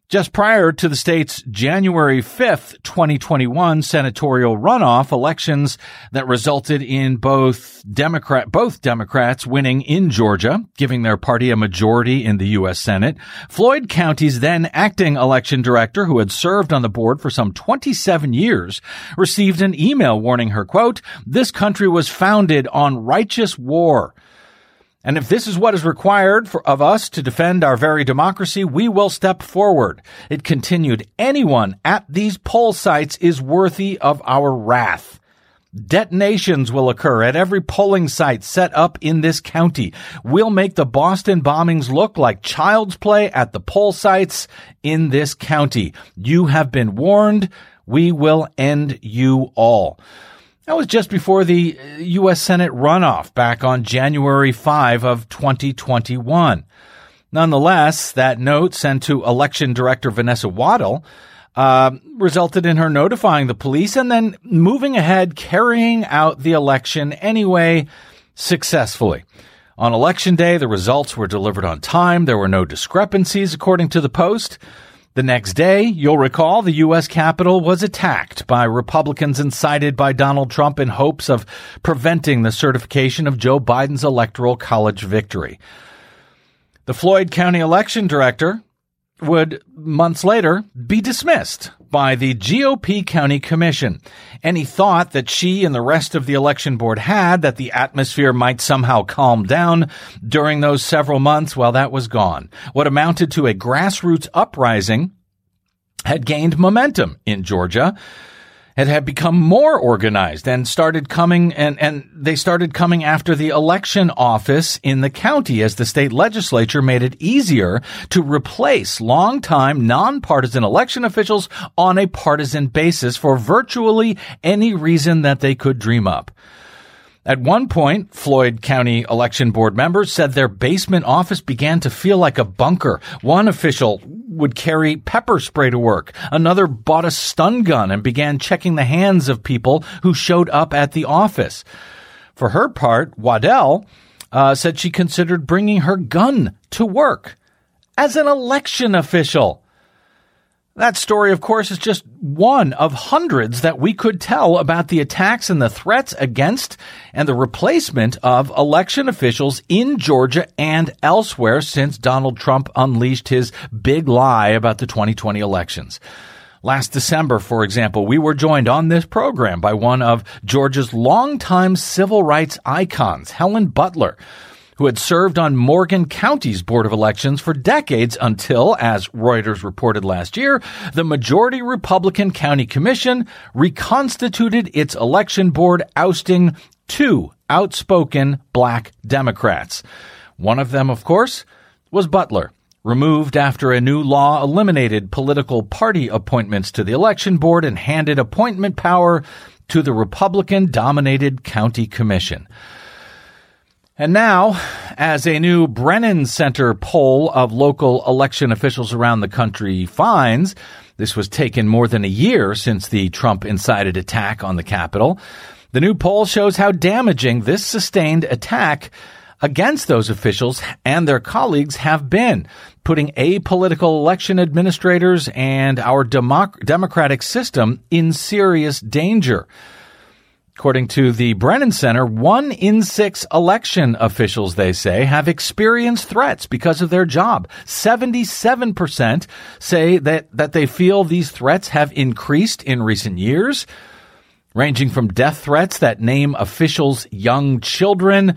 Just prior to the state's January 5th, 2021 senatorial runoff elections that resulted in both Democrat, both Democrats winning in Georgia, giving their party a majority in the U.S. Senate, Floyd County's then acting election director, who had served on the board for some 27 years, received an email warning her, quote, this country was founded on righteous war. And if this is what is required for, of us to defend our very democracy, we will step forward. It continued, anyone at these poll sites is worthy of our wrath. Detonations will occur at every polling site set up in this county. We'll make the Boston bombings look like child's play at the poll sites in this county. You have been warned. We will end you all. That was just before the U.S. Senate runoff back on January 5 of 2021. Nonetheless, that note sent to election director Vanessa Waddell uh, resulted in her notifying the police and then moving ahead, carrying out the election anyway successfully. On election day, the results were delivered on time. There were no discrepancies, according to the Post. The next day, you'll recall the U.S. Capitol was attacked by Republicans incited by Donald Trump in hopes of preventing the certification of Joe Biden's electoral college victory. The Floyd County election director would months later be dismissed by the GOP County Commission. Any thought that she and the rest of the election board had that the atmosphere might somehow calm down during those several months, well, that was gone. What amounted to a grassroots uprising had gained momentum in Georgia had, had become more organized and started coming and, and they started coming after the election office in the county as the state legislature made it easier to replace longtime nonpartisan election officials on a partisan basis for virtually any reason that they could dream up. At one point, Floyd County Election Board members said their basement office began to feel like a bunker. One official would carry pepper spray to work. Another bought a stun gun and began checking the hands of people who showed up at the office. For her part, Waddell uh, said she considered bringing her gun to work as an election official. That story, of course, is just one of hundreds that we could tell about the attacks and the threats against and the replacement of election officials in Georgia and elsewhere since Donald Trump unleashed his big lie about the 2020 elections. Last December, for example, we were joined on this program by one of Georgia's longtime civil rights icons, Helen Butler, who had served on Morgan County's Board of Elections for decades until, as Reuters reported last year, the majority Republican County Commission reconstituted its election board, ousting two outspoken black Democrats. One of them, of course, was Butler removed after a new law eliminated political party appointments to the election board and handed appointment power to the Republican dominated county commission. And now, as a new Brennan Center poll of local election officials around the country finds, this was taken more than a year since the Trump incited attack on the Capitol. The new poll shows how damaging this sustained attack against those officials and their colleagues have been, putting apolitical election administrators and our democ- democratic system in serious danger. According to the Brennan Center, one in six election officials, they say, have experienced threats because of their job. 77% say that, that they feel these threats have increased in recent years, ranging from death threats that name officials young children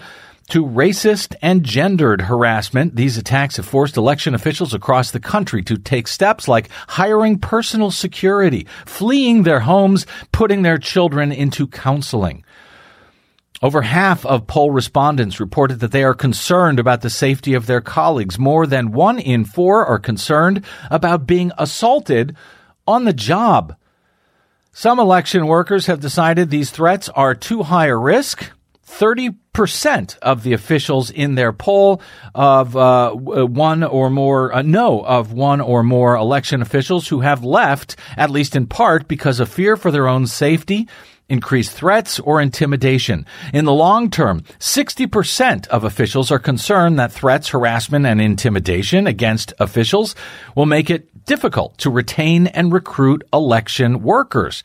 to racist and gendered harassment, these attacks have forced election officials across the country to take steps like hiring personal security, fleeing their homes, putting their children into counseling. Over half of poll respondents reported that they are concerned about the safety of their colleagues. More than one in four are concerned about being assaulted on the job. Some election workers have decided these threats are too high a risk 30% of the officials in their poll of uh, one or more, uh, no, of one or more election officials who have left, at least in part because of fear for their own safety, increased threats, or intimidation. In the long term, 60% of officials are concerned that threats, harassment, and intimidation against officials will make it difficult to retain and recruit election workers.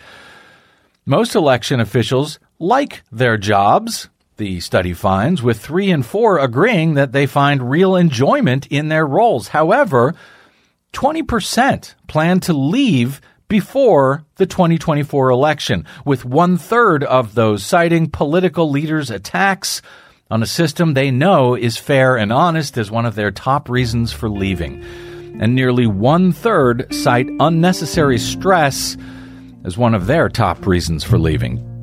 Most election officials like their jobs, the study finds, with three and four agreeing that they find real enjoyment in their roles. However, 20% plan to leave before the 2024 election, with one third of those citing political leaders' attacks on a system they know is fair and honest as one of their top reasons for leaving. And nearly one third cite unnecessary stress as one of their top reasons for leaving.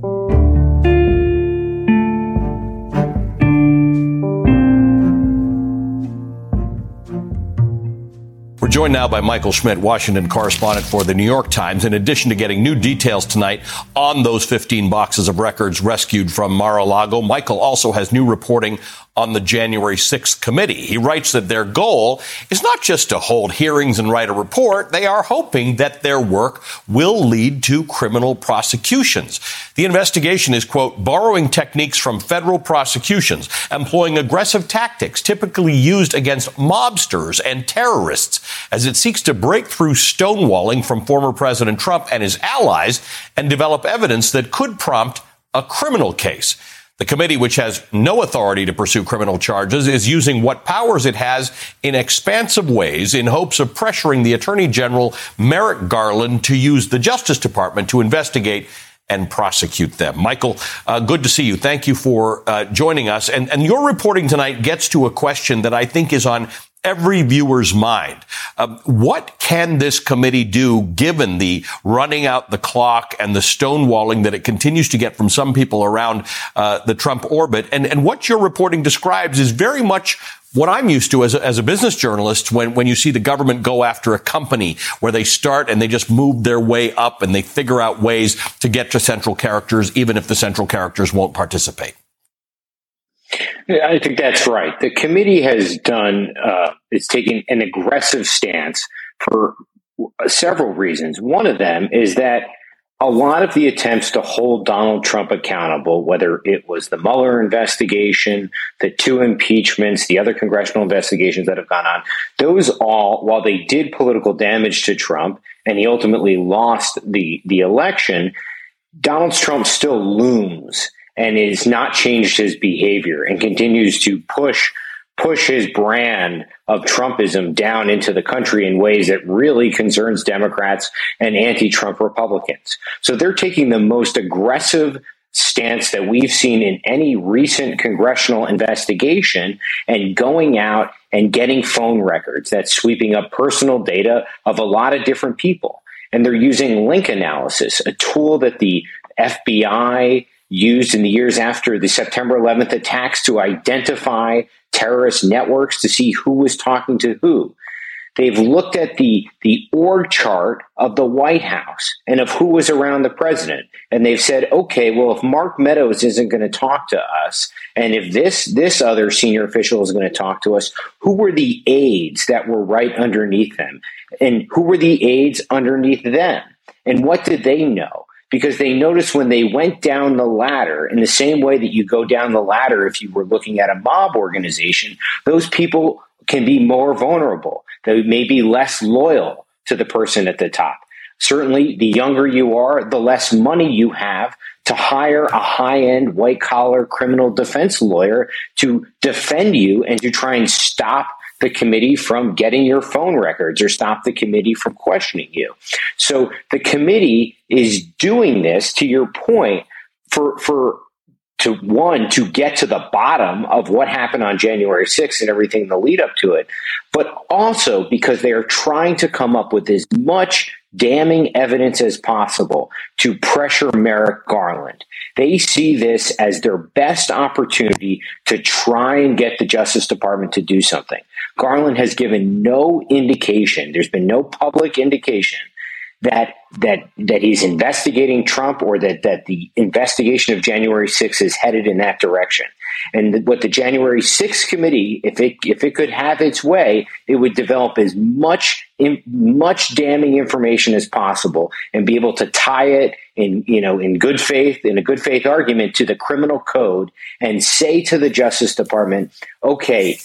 We're joined now by Michael Schmidt, Washington correspondent for the New York Times. In addition to getting new details tonight on those 15 boxes of records rescued from Mar-a-Lago, Michael also has new reporting on the January 6th committee. He writes that their goal is not just to hold hearings and write a report. They are hoping that their work will lead to criminal prosecutions. The investigation is, quote, borrowing techniques from federal prosecutions, employing aggressive tactics typically used against mobsters and terrorists as it seeks to break through stonewalling from former President Trump and his allies and develop evidence that could prompt a criminal case. The committee, which has no authority to pursue criminal charges, is using what powers it has in expansive ways in hopes of pressuring the Attorney General Merrick Garland to use the Justice Department to investigate and prosecute them. Michael, uh, good to see you. Thank you for uh, joining us. And, and your reporting tonight gets to a question that I think is on every viewer's mind. Uh, what can this committee do given the running out the clock and the stonewalling that it continues to get from some people around uh, the Trump orbit? And, and what your reporting describes is very much what I'm used to as a, as a business journalist when, when you see the government go after a company where they start and they just move their way up and they figure out ways to get to central characters, even if the central characters won't participate. I think that's right. The committee has done, uh, it's taken an aggressive stance for several reasons. One of them is that a lot of the attempts to hold Donald Trump accountable, whether it was the Mueller investigation, the two impeachments, the other congressional investigations that have gone on, those all, while they did political damage to Trump and he ultimately lost the, the election, Donald Trump still looms and has not changed his behavior and continues to push push his brand of Trumpism down into the country in ways that really concerns Democrats and anti-Trump Republicans. So they're taking the most aggressive stance that we've seen in any recent congressional investigation and going out and getting phone records that's sweeping up personal data of a lot of different people. And they're using link analysis, a tool that the FBI used in the years after the September 11th attacks to identify terrorist networks to see who was talking to who. They've looked at the, the org chart of the White House and of who was around the president. And they've said, okay, well, if Mark Meadows isn't going to talk to us, and if this, this other senior official is going to talk to us, who were the aides that were right underneath them? And who were the aides underneath them? And what did they know? Because they noticed when they went down the ladder in the same way that you go down the ladder if you were looking at a mob organization, those people can be more vulnerable. They may be less loyal to the person at the top. Certainly, the younger you are, the less money you have to hire a high end white collar criminal defense lawyer to defend you and to try and stop the committee from getting your phone records or stop the committee from questioning you. So the committee is doing this to your point for, for, to one, to get to the bottom of what happened on January 6th and everything the lead up to it, but also because they are trying to come up with as much damning evidence as possible to pressure Merrick Garland. They see this as their best opportunity to try and get the Justice Department to do something. Garland has given no indication, there's been no public indication that that that he's investigating Trump or that that the investigation of January 6th is headed in that direction. And what the January 6th committee, if it if it could have its way, it would develop as much much damning information as possible and be able to tie it in you know in good faith in a good faith argument to the criminal code and say to the Justice Department, okay,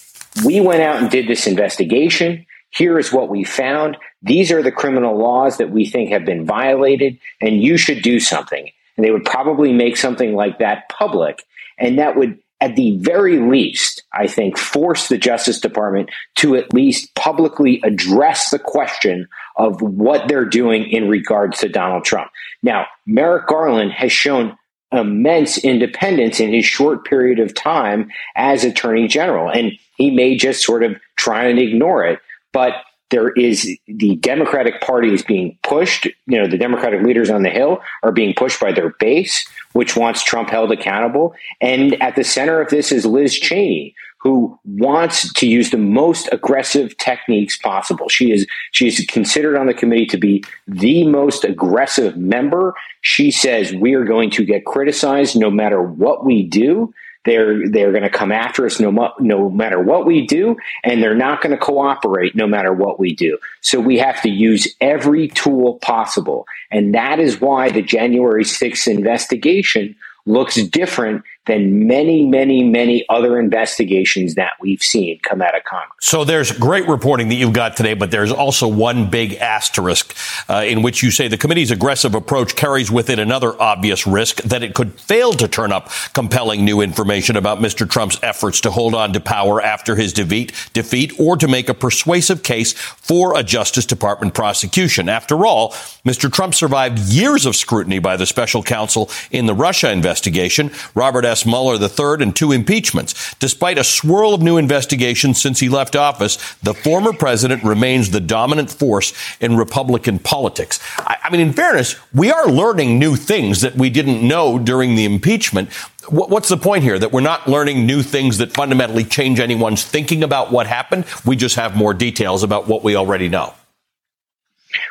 we went out and did this investigation. Here is what we found. These are the criminal laws that we think have been violated, and you should do something. And they would probably make something like that public. And that would, at the very least, I think, force the Justice Department to at least publicly address the question of what they're doing in regards to Donald Trump. Now, Merrick Garland has shown immense independence in his short period of time as Attorney General. And he may just sort of try and ignore it. But there is the Democratic Party is being pushed. You know, the Democratic leaders on the Hill are being pushed by their base, which wants Trump held accountable. And at the center of this is Liz Cheney, who wants to use the most aggressive techniques possible. She is she is considered on the committee to be the most aggressive member. She says we are going to get criticized no matter what we do. They're they're going to come after us no no matter what we do, and they're not going to cooperate no matter what we do. So we have to use every tool possible, and that is why the January 6th investigation looks different than many, many, many other investigations that we've seen come out of Congress. So there's great reporting that you've got today, but there's also one big asterisk uh, in which you say the committee's aggressive approach carries with it another obvious risk that it could fail to turn up compelling new information about Mr. Trump's efforts to hold on to power after his defeat, defeat or to make a persuasive case for a Justice Department prosecution. After all, Mr. Trump survived years of scrutiny by the special counsel in the Russia investigation. Robert S. Mueller III and two impeachments. Despite a swirl of new investigations since he left office, the former president remains the dominant force in Republican politics. I, I mean, in fairness, we are learning new things that we didn't know during the impeachment. What's the point here? That we're not learning new things that fundamentally change anyone's thinking about what happened? We just have more details about what we already know.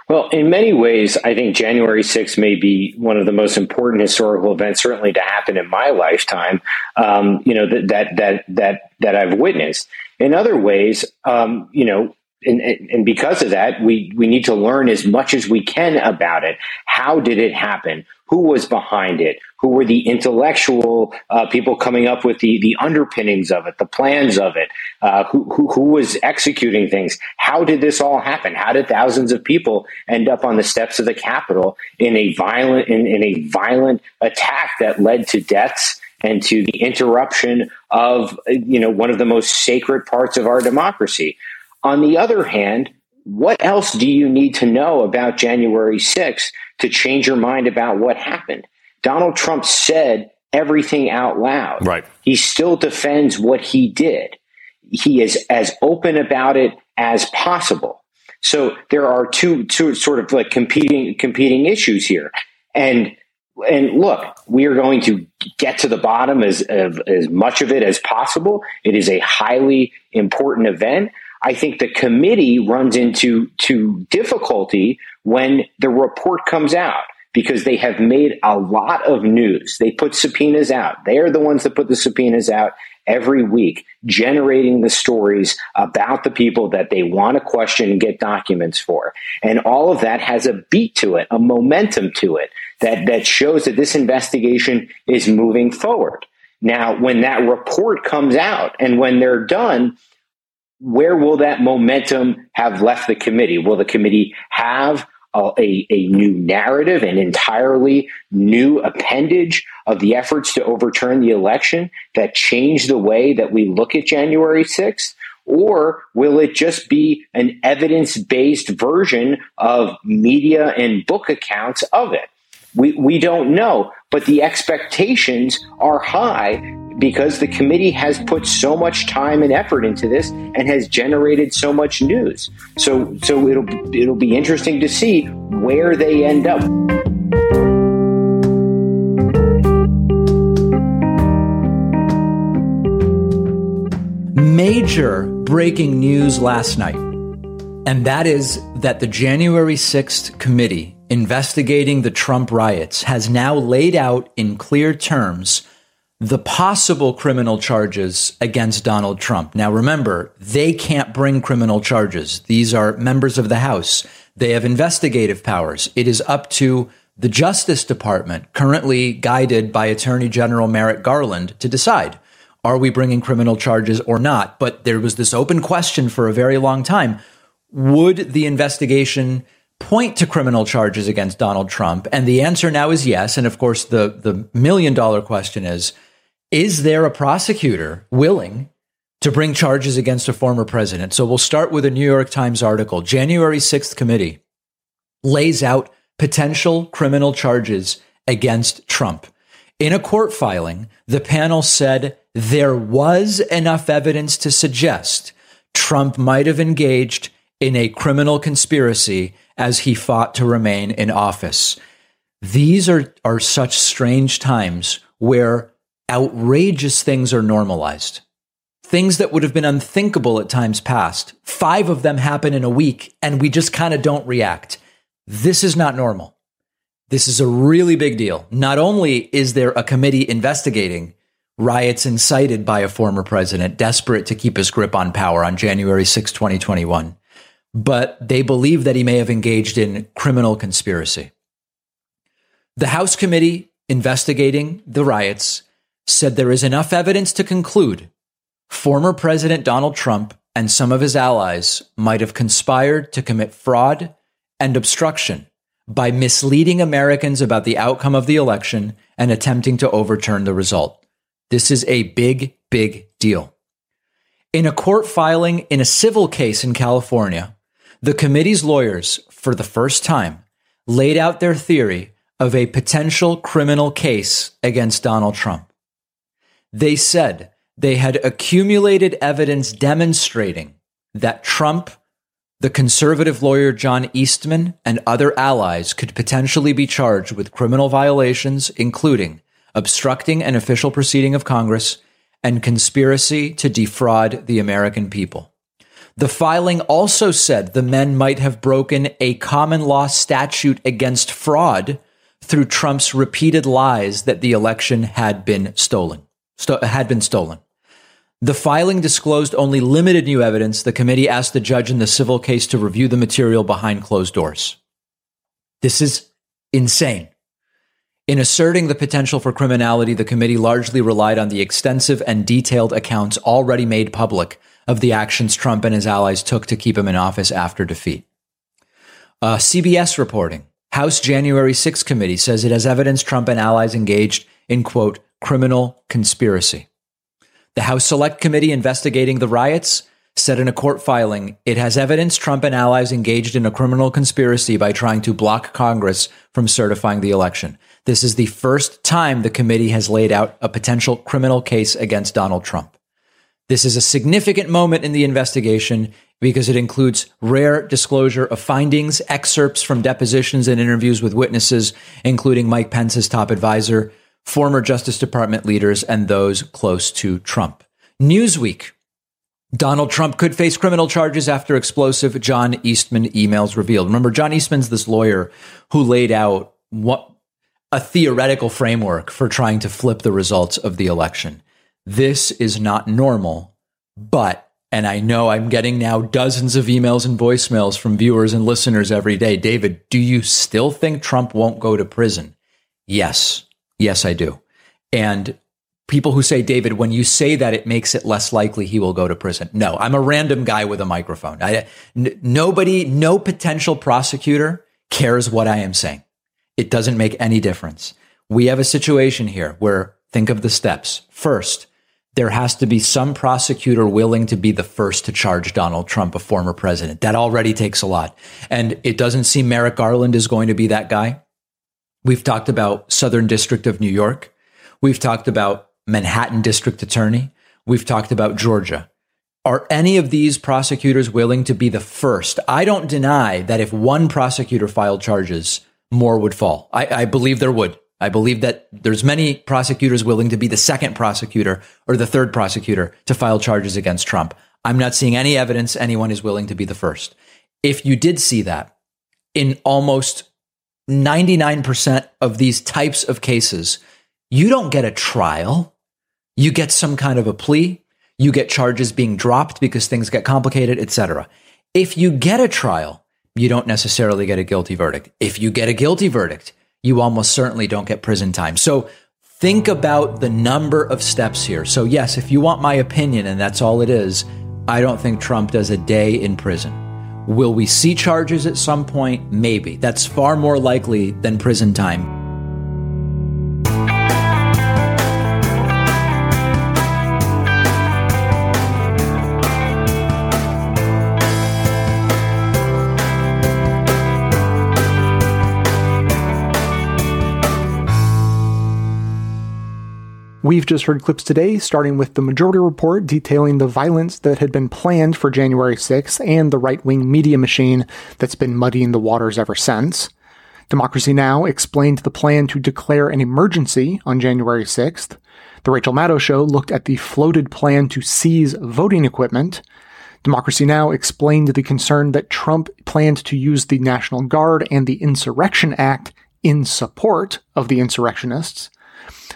Well, in many ways, I think January 6th may be one of the most important historical events, certainly to happen in my lifetime. Um, you know that that that that that I've witnessed. In other ways, um, you know, and, and, because of that, we, we need to learn as much as we can about it. How did it happen? Who was behind it? Who were the intellectual uh, people coming up with the, the underpinnings of it, the plans of it? Uh, who, who, who was executing things? How did this all happen? How did thousands of people end up on the steps of the Capitol in a violent in, in a violent attack that led to deaths? and to the interruption of you know one of the most sacred parts of our democracy. On the other hand, what else do you need to know about January 6th to change your mind about what happened? Donald Trump said everything out loud. Right. He still defends what he did. He is as open about it as possible. So there are two, two sort of like competing competing issues here. And and look, we are going to get to the bottom as of as much of it as possible. It is a highly important event. I think the committee runs into to difficulty when the report comes out because they have made a lot of news. They put subpoenas out. They are the ones that put the subpoenas out every week, generating the stories about the people that they want to question and get documents for. And all of that has a beat to it, a momentum to it that, that shows that this investigation is moving forward. Now, when that report comes out and when they're done, where will that momentum have left the committee? Will the committee have a, a, new narrative, an entirely new appendage of the efforts to overturn the election that change the way that we look at January 6th? Or will it just be an evidence based version of media and book accounts of it? We, we don't know, but the expectations are high because the committee has put so much time and effort into this and has generated so much news. So so it'll it'll be interesting to see where they end up. Major breaking news last night. And that is that the January 6th committee investigating the Trump riots has now laid out in clear terms the possible criminal charges against Donald Trump. Now, remember, they can't bring criminal charges. These are members of the House. They have investigative powers. It is up to the Justice Department, currently guided by Attorney General Merrick Garland, to decide are we bringing criminal charges or not? But there was this open question for a very long time. Would the investigation point to criminal charges against Donald Trump? And the answer now is yes. And of course, the, the million dollar question is is there a prosecutor willing to bring charges against a former president? So we'll start with a New York Times article. January 6th committee lays out potential criminal charges against Trump. In a court filing, the panel said there was enough evidence to suggest Trump might have engaged in a criminal conspiracy as he fought to remain in office. These are, are such strange times where outrageous things are normalized. Things that would have been unthinkable at times past. Five of them happen in a week, and we just kind of don't react. This is not normal. This is a really big deal. Not only is there a committee investigating, riots incited by a former president desperate to keep his grip on power on January 6, 2021. But they believe that he may have engaged in criminal conspiracy. The House committee investigating the riots said there is enough evidence to conclude former President Donald Trump and some of his allies might have conspired to commit fraud and obstruction by misleading Americans about the outcome of the election and attempting to overturn the result. This is a big, big deal. In a court filing in a civil case in California, the committee's lawyers, for the first time, laid out their theory of a potential criminal case against Donald Trump. They said they had accumulated evidence demonstrating that Trump, the conservative lawyer John Eastman, and other allies could potentially be charged with criminal violations, including obstructing an official proceeding of Congress and conspiracy to defraud the American people. The filing also said the men might have broken a common law statute against fraud through Trump's repeated lies that the election had been stolen. Sto- had been stolen. The filing disclosed only limited new evidence. The committee asked the judge in the civil case to review the material behind closed doors. This is insane. In asserting the potential for criminality, the committee largely relied on the extensive and detailed accounts already made public of the actions Trump and his allies took to keep him in office after defeat. Uh, CBS reporting House January 6 committee says it has evidence Trump and allies engaged in, quote, criminal conspiracy. The House Select Committee investigating the riots said in a court filing it has evidence Trump and allies engaged in a criminal conspiracy by trying to block Congress from certifying the election. This is the first time the committee has laid out a potential criminal case against Donald Trump. This is a significant moment in the investigation because it includes rare disclosure of findings, excerpts from depositions and interviews with witnesses, including Mike Pence's top advisor, former Justice Department leaders, and those close to Trump. Newsweek. Donald Trump could face criminal charges after explosive John Eastman emails revealed. Remember, John Eastman's this lawyer who laid out what a theoretical framework for trying to flip the results of the election. This is not normal, but and I know I'm getting now dozens of emails and voicemails from viewers and listeners every day. David, do you still think Trump won't go to prison? Yes. Yes, I do. And people who say, David, when you say that, it makes it less likely he will go to prison. No, I'm a random guy with a microphone. I, n- nobody, no potential prosecutor cares what I am saying. It doesn't make any difference. We have a situation here where think of the steps. First, there has to be some prosecutor willing to be the first to charge Donald Trump, a former president. That already takes a lot. And it doesn't seem Merrick Garland is going to be that guy. We've talked about Southern District of New York. We've talked about Manhattan District Attorney. We've talked about Georgia. Are any of these prosecutors willing to be the first? I don't deny that if one prosecutor filed charges, more would fall. I, I believe there would. I believe that there's many prosecutors willing to be the second prosecutor or the third prosecutor to file charges against Trump. I'm not seeing any evidence anyone is willing to be the first. If you did see that in almost 99% of these types of cases, you don't get a trial. You get some kind of a plea. You get charges being dropped because things get complicated, etc. If you get a trial, you don't necessarily get a guilty verdict. If you get a guilty verdict, you almost certainly don't get prison time. So think about the number of steps here. So, yes, if you want my opinion, and that's all it is, I don't think Trump does a day in prison. Will we see charges at some point? Maybe. That's far more likely than prison time. We've just heard clips today, starting with the majority report detailing the violence that had been planned for January 6th and the right wing media machine that's been muddying the waters ever since. Democracy Now! explained the plan to declare an emergency on January 6th. The Rachel Maddow Show looked at the floated plan to seize voting equipment. Democracy Now! explained the concern that Trump planned to use the National Guard and the Insurrection Act in support of the insurrectionists.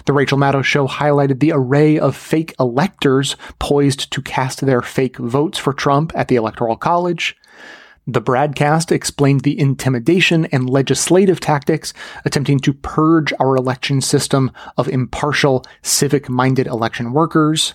The Rachel Maddow show highlighted the array of fake electors poised to cast their fake votes for Trump at the Electoral College. The broadcast explained the intimidation and legislative tactics attempting to purge our election system of impartial, civic minded election workers.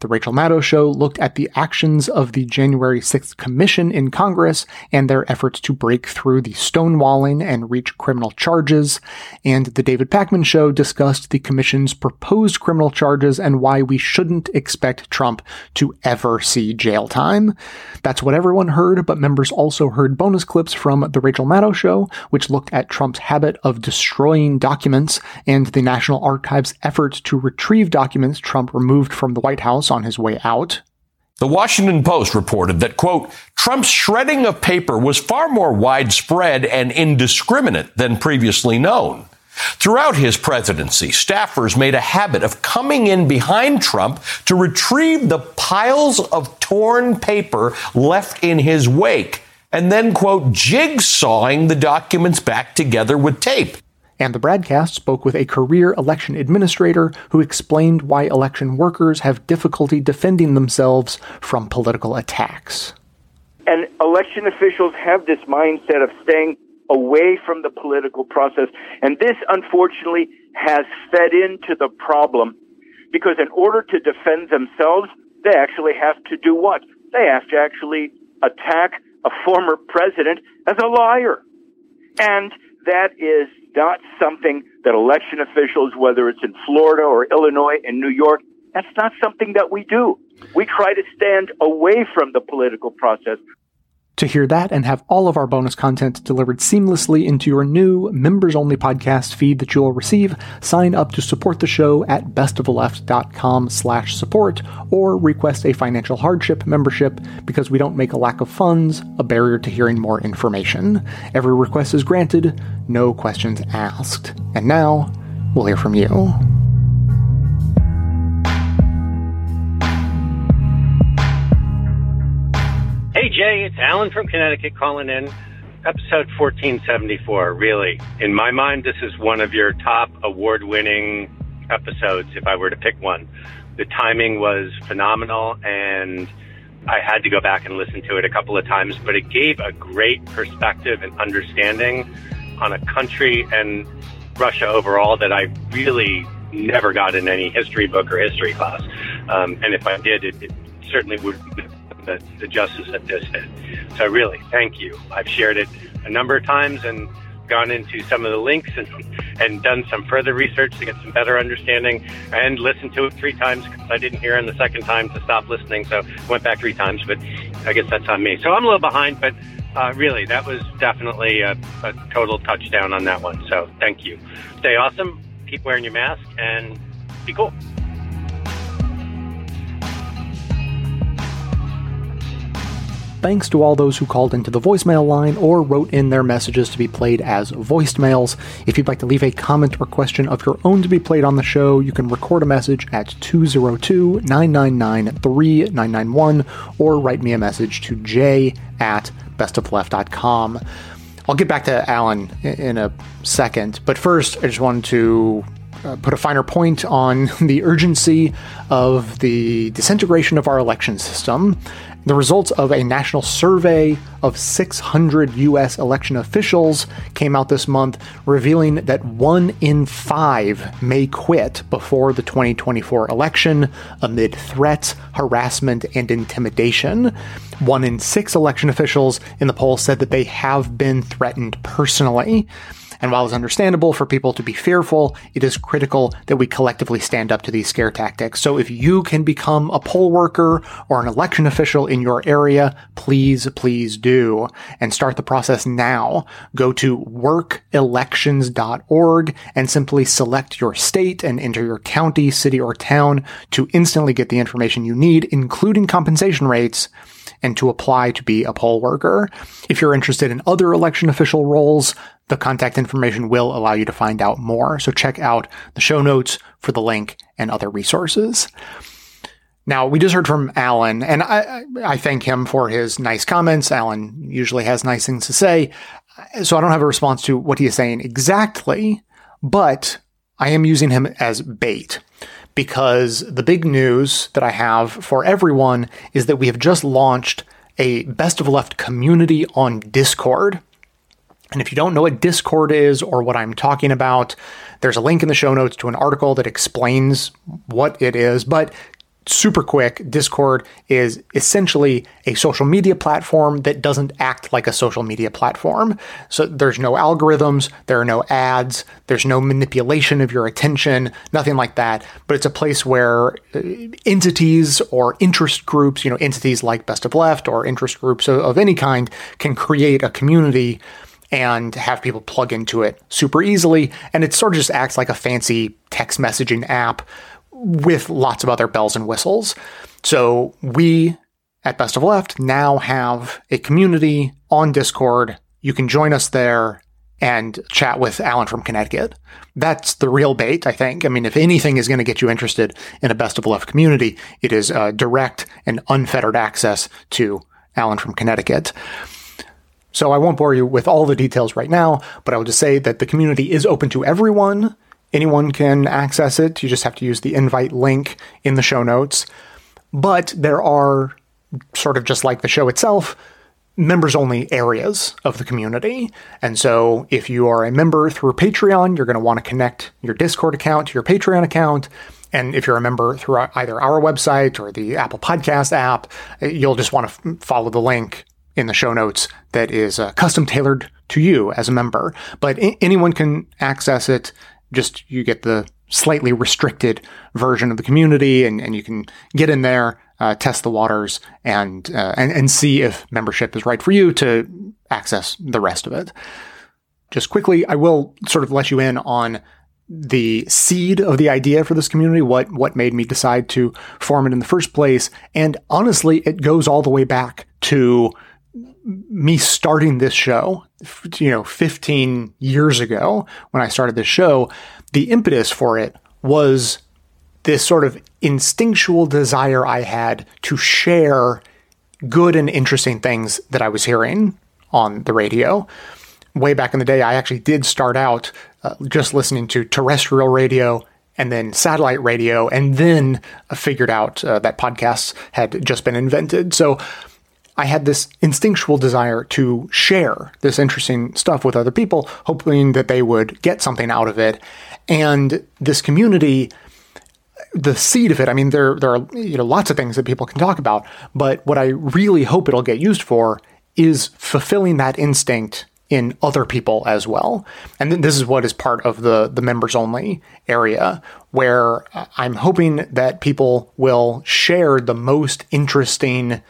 The Rachel Maddow Show looked at the actions of the January 6th Commission in Congress and their efforts to break through the stonewalling and reach criminal charges. And the David Pakman Show discussed the Commission's proposed criminal charges and why we shouldn't expect Trump to ever see jail time. That's what everyone heard, but members also heard bonus clips from The Rachel Maddow Show, which looked at Trump's habit of destroying documents and the National Archives' effort to retrieve documents Trump removed from the White House on his way out. The Washington Post reported that, quote, Trump's shredding of paper was far more widespread and indiscriminate than previously known. Throughout his presidency, staffers made a habit of coming in behind Trump to retrieve the piles of torn paper left in his wake and then, quote, jigsawing the documents back together with tape. And the broadcast spoke with a career election administrator who explained why election workers have difficulty defending themselves from political attacks. And election officials have this mindset of staying away from the political process. And this, unfortunately, has fed into the problem because in order to defend themselves, they actually have to do what? They have to actually attack a former president as a liar. And that is not something that election officials, whether it's in Florida or Illinois and New York, that's not something that we do. We try to stand away from the political process. To hear that and have all of our bonus content delivered seamlessly into your new members only podcast feed that you'll receive, sign up to support the show at bestoftheleft.com slash support or request a financial hardship membership because we don't make a lack of funds a barrier to hearing more information. Every request is granted, no questions asked. And now, we'll hear from you. Jay, it's Alan from Connecticut calling in. Episode 1474. Really, in my mind, this is one of your top award winning episodes if I were to pick one. The timing was phenomenal and I had to go back and listen to it a couple of times, but it gave a great perspective and understanding on a country and Russia overall that I really never got in any history book or history class. Um, and if I did, it, it certainly would the, the justice that this did. So really, thank you. I've shared it a number of times and gone into some of the links and, and done some further research to get some better understanding and listened to it three times because I didn't hear it the second time to stop listening. So went back three times, but I guess that's on me. So I'm a little behind, but uh, really, that was definitely a, a total touchdown on that one. So thank you. Stay awesome. Keep wearing your mask and be cool. Thanks to all those who called into the voicemail line or wrote in their messages to be played as voicemails. If you'd like to leave a comment or question of your own to be played on the show, you can record a message at 202 999 3991 or write me a message to j at bestoftheleft.com. I'll get back to Alan in a second, but first, I just wanted to uh, put a finer point on [laughs] the urgency of the disintegration of our election system the results of a national survey of 600 U.S. election officials came out this month, revealing that one in five may quit before the 2024 election amid threats, harassment, and intimidation. One in six election officials in the poll said that they have been threatened personally. And while it's understandable for people to be fearful, it is critical that we collectively stand up to these scare tactics. So if you can become a poll worker or an election official in your area, please, please do and start the process now. Go to workelections.org and simply select your state and enter your county, city, or town to instantly get the information you need, including compensation rates and to apply to be a poll worker. If you're interested in other election official roles, the contact information will allow you to find out more. So check out the show notes for the link and other resources. Now, we just heard from Alan, and I, I thank him for his nice comments. Alan usually has nice things to say. So I don't have a response to what he is saying exactly, but I am using him as bait because the big news that I have for everyone is that we have just launched a Best of Left community on Discord. And if you don't know what Discord is or what I'm talking about, there's a link in the show notes to an article that explains what it is. But super quick, Discord is essentially a social media platform that doesn't act like a social media platform. So there's no algorithms, there are no ads, there's no manipulation of your attention, nothing like that. But it's a place where uh, entities or interest groups, you know, entities like Best of Left or interest groups of, of any kind can create a community and have people plug into it super easily. And it sort of just acts like a fancy text messaging app with lots of other bells and whistles. So we at Best of Left now have a community on Discord. You can join us there and chat with Alan from Connecticut. That's the real bait, I think. I mean, if anything is going to get you interested in a Best of Left community, it is uh, direct and unfettered access to Alan from Connecticut. So I won't bore you with all the details right now, but I will just say that the community is open to everyone. Anyone can access it. You just have to use the invite link in the show notes. But there are, sort of just like the show itself, members only areas of the community. And so if you are a member through Patreon, you're going to want to connect your Discord account to your Patreon account. And if you're a member through either our website or the Apple Podcast app, you'll just want to follow the link in the show notes that is uh, custom tailored to you as a member. But I- anyone can access it just you get the slightly restricted version of the community and, and you can get in there, uh, test the waters and, uh, and, and see if membership is right for you to access the rest of it. Just quickly, I will sort of let you in on the seed of the idea for this community, what, what made me decide to form it in the first place. And honestly, it goes all the way back to me starting this show, you know, 15 years ago when I started this show, the impetus for it was this sort of instinctual desire I had to share good and interesting things that I was hearing on the radio. Way back in the day, I actually did start out uh, just listening to terrestrial radio and then satellite radio, and then figured out uh, that podcasts had just been invented. So I had this instinctual desire to share this interesting stuff with other people, hoping that they would get something out of it. And this community, the seed of it, I mean, there, there are you know, lots of things that people can talk about, but what I really hope it'll get used for is fulfilling that instinct in other people as well. And this is what is part of the the members only area where uh, I'm hoping that people will share the most interesting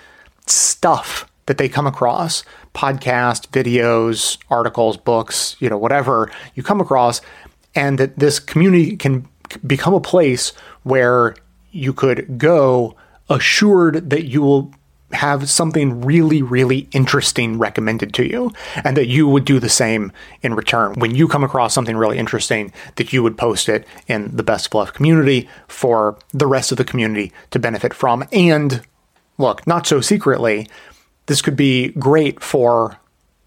stuff that they come across podcast, videos, articles, books, you know, whatever you come across, and that this community can become a place where you could go assured that you will have something really, really interesting recommended to you, and that you would do the same in return. When you come across something really interesting, that you would post it in the Best of Left community for the rest of the community to benefit from, and look, not so secretly, this could be great for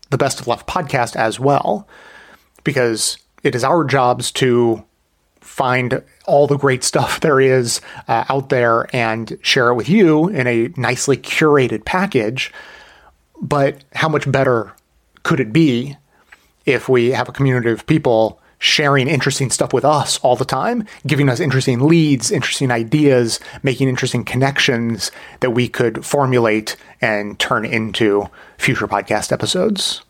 the Best of Left podcast as well, because it is our jobs to find all the great stuff [laughs] there is uh, out there and share it with you in a nicely curated package. But how much better could it be if we have a community of people sharing interesting stuff with us all the time, giving us interesting leads, interesting ideas, making interesting connections that we could formulate and turn into future podcast episodes.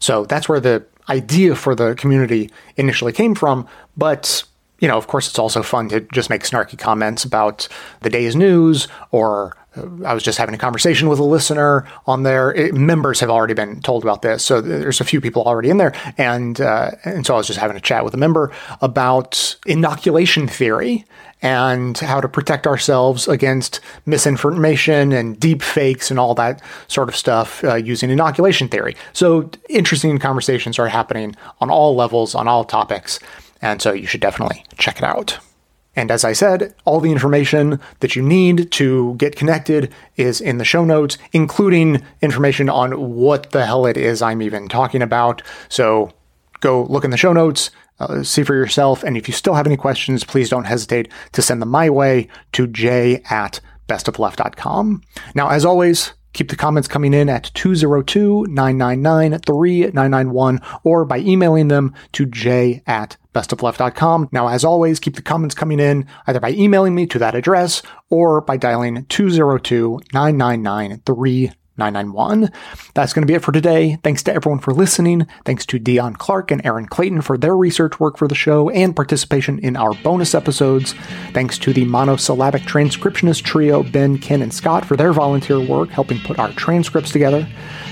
So that's where the idea for the community initially came from. But, you know, of course, it's also fun to just make snarky comments about the day's news or I was just having a conversation with a listener on there. It, members have already been told about this, so there's a few people already in there, and uh, and so I was just having a chat with a member about inoculation theory and how to protect ourselves against misinformation and deep fakes and all that sort of stuff uh, using inoculation theory. So interesting conversations are happening on all levels, on all topics, and so you should definitely check it out. And as I said, all the information that you need to get connected is in the show notes, including information on what the hell it is I'm even talking about. So go look in the show notes, uh, see for yourself. And if you still have any questions, please don't hesitate to send them my way to j at bestofleft.com. Now, as always, keep the comments coming in at 202-999-3991 or by emailing them to j at bestofleft.com. Now, as always, keep the comments coming in either by emailing me to that address or by dialing 202 999 991. That's going to be it for today. Thanks to everyone for listening. Thanks to Deon Clark and Erin Clayton for their research work for the show and participation in our bonus episodes. Thanks to the monosyllabic transcriptionist trio, Ben, Ken, and Scott, for their volunteer work helping put our transcripts together.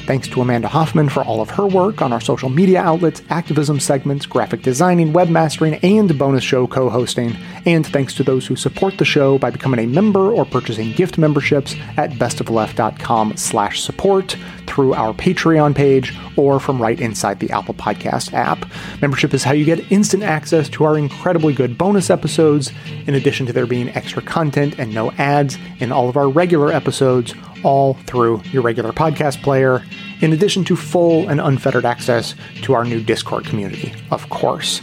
Thanks to Amanda Hoffman for all of her work on our social media outlets, activism segments, graphic designing, webmastering, and bonus show co hosting. And thanks to those who support the show by becoming a member or purchasing gift memberships at bestofleft.com slash support through our Patreon page or from right inside the Apple Podcast app. Membership is how you get instant access to our incredibly good bonus episodes, in addition to there being extra content and no ads in all of our regular episodes all through your regular podcast player, in addition to full and unfettered access to our new Discord community, of course.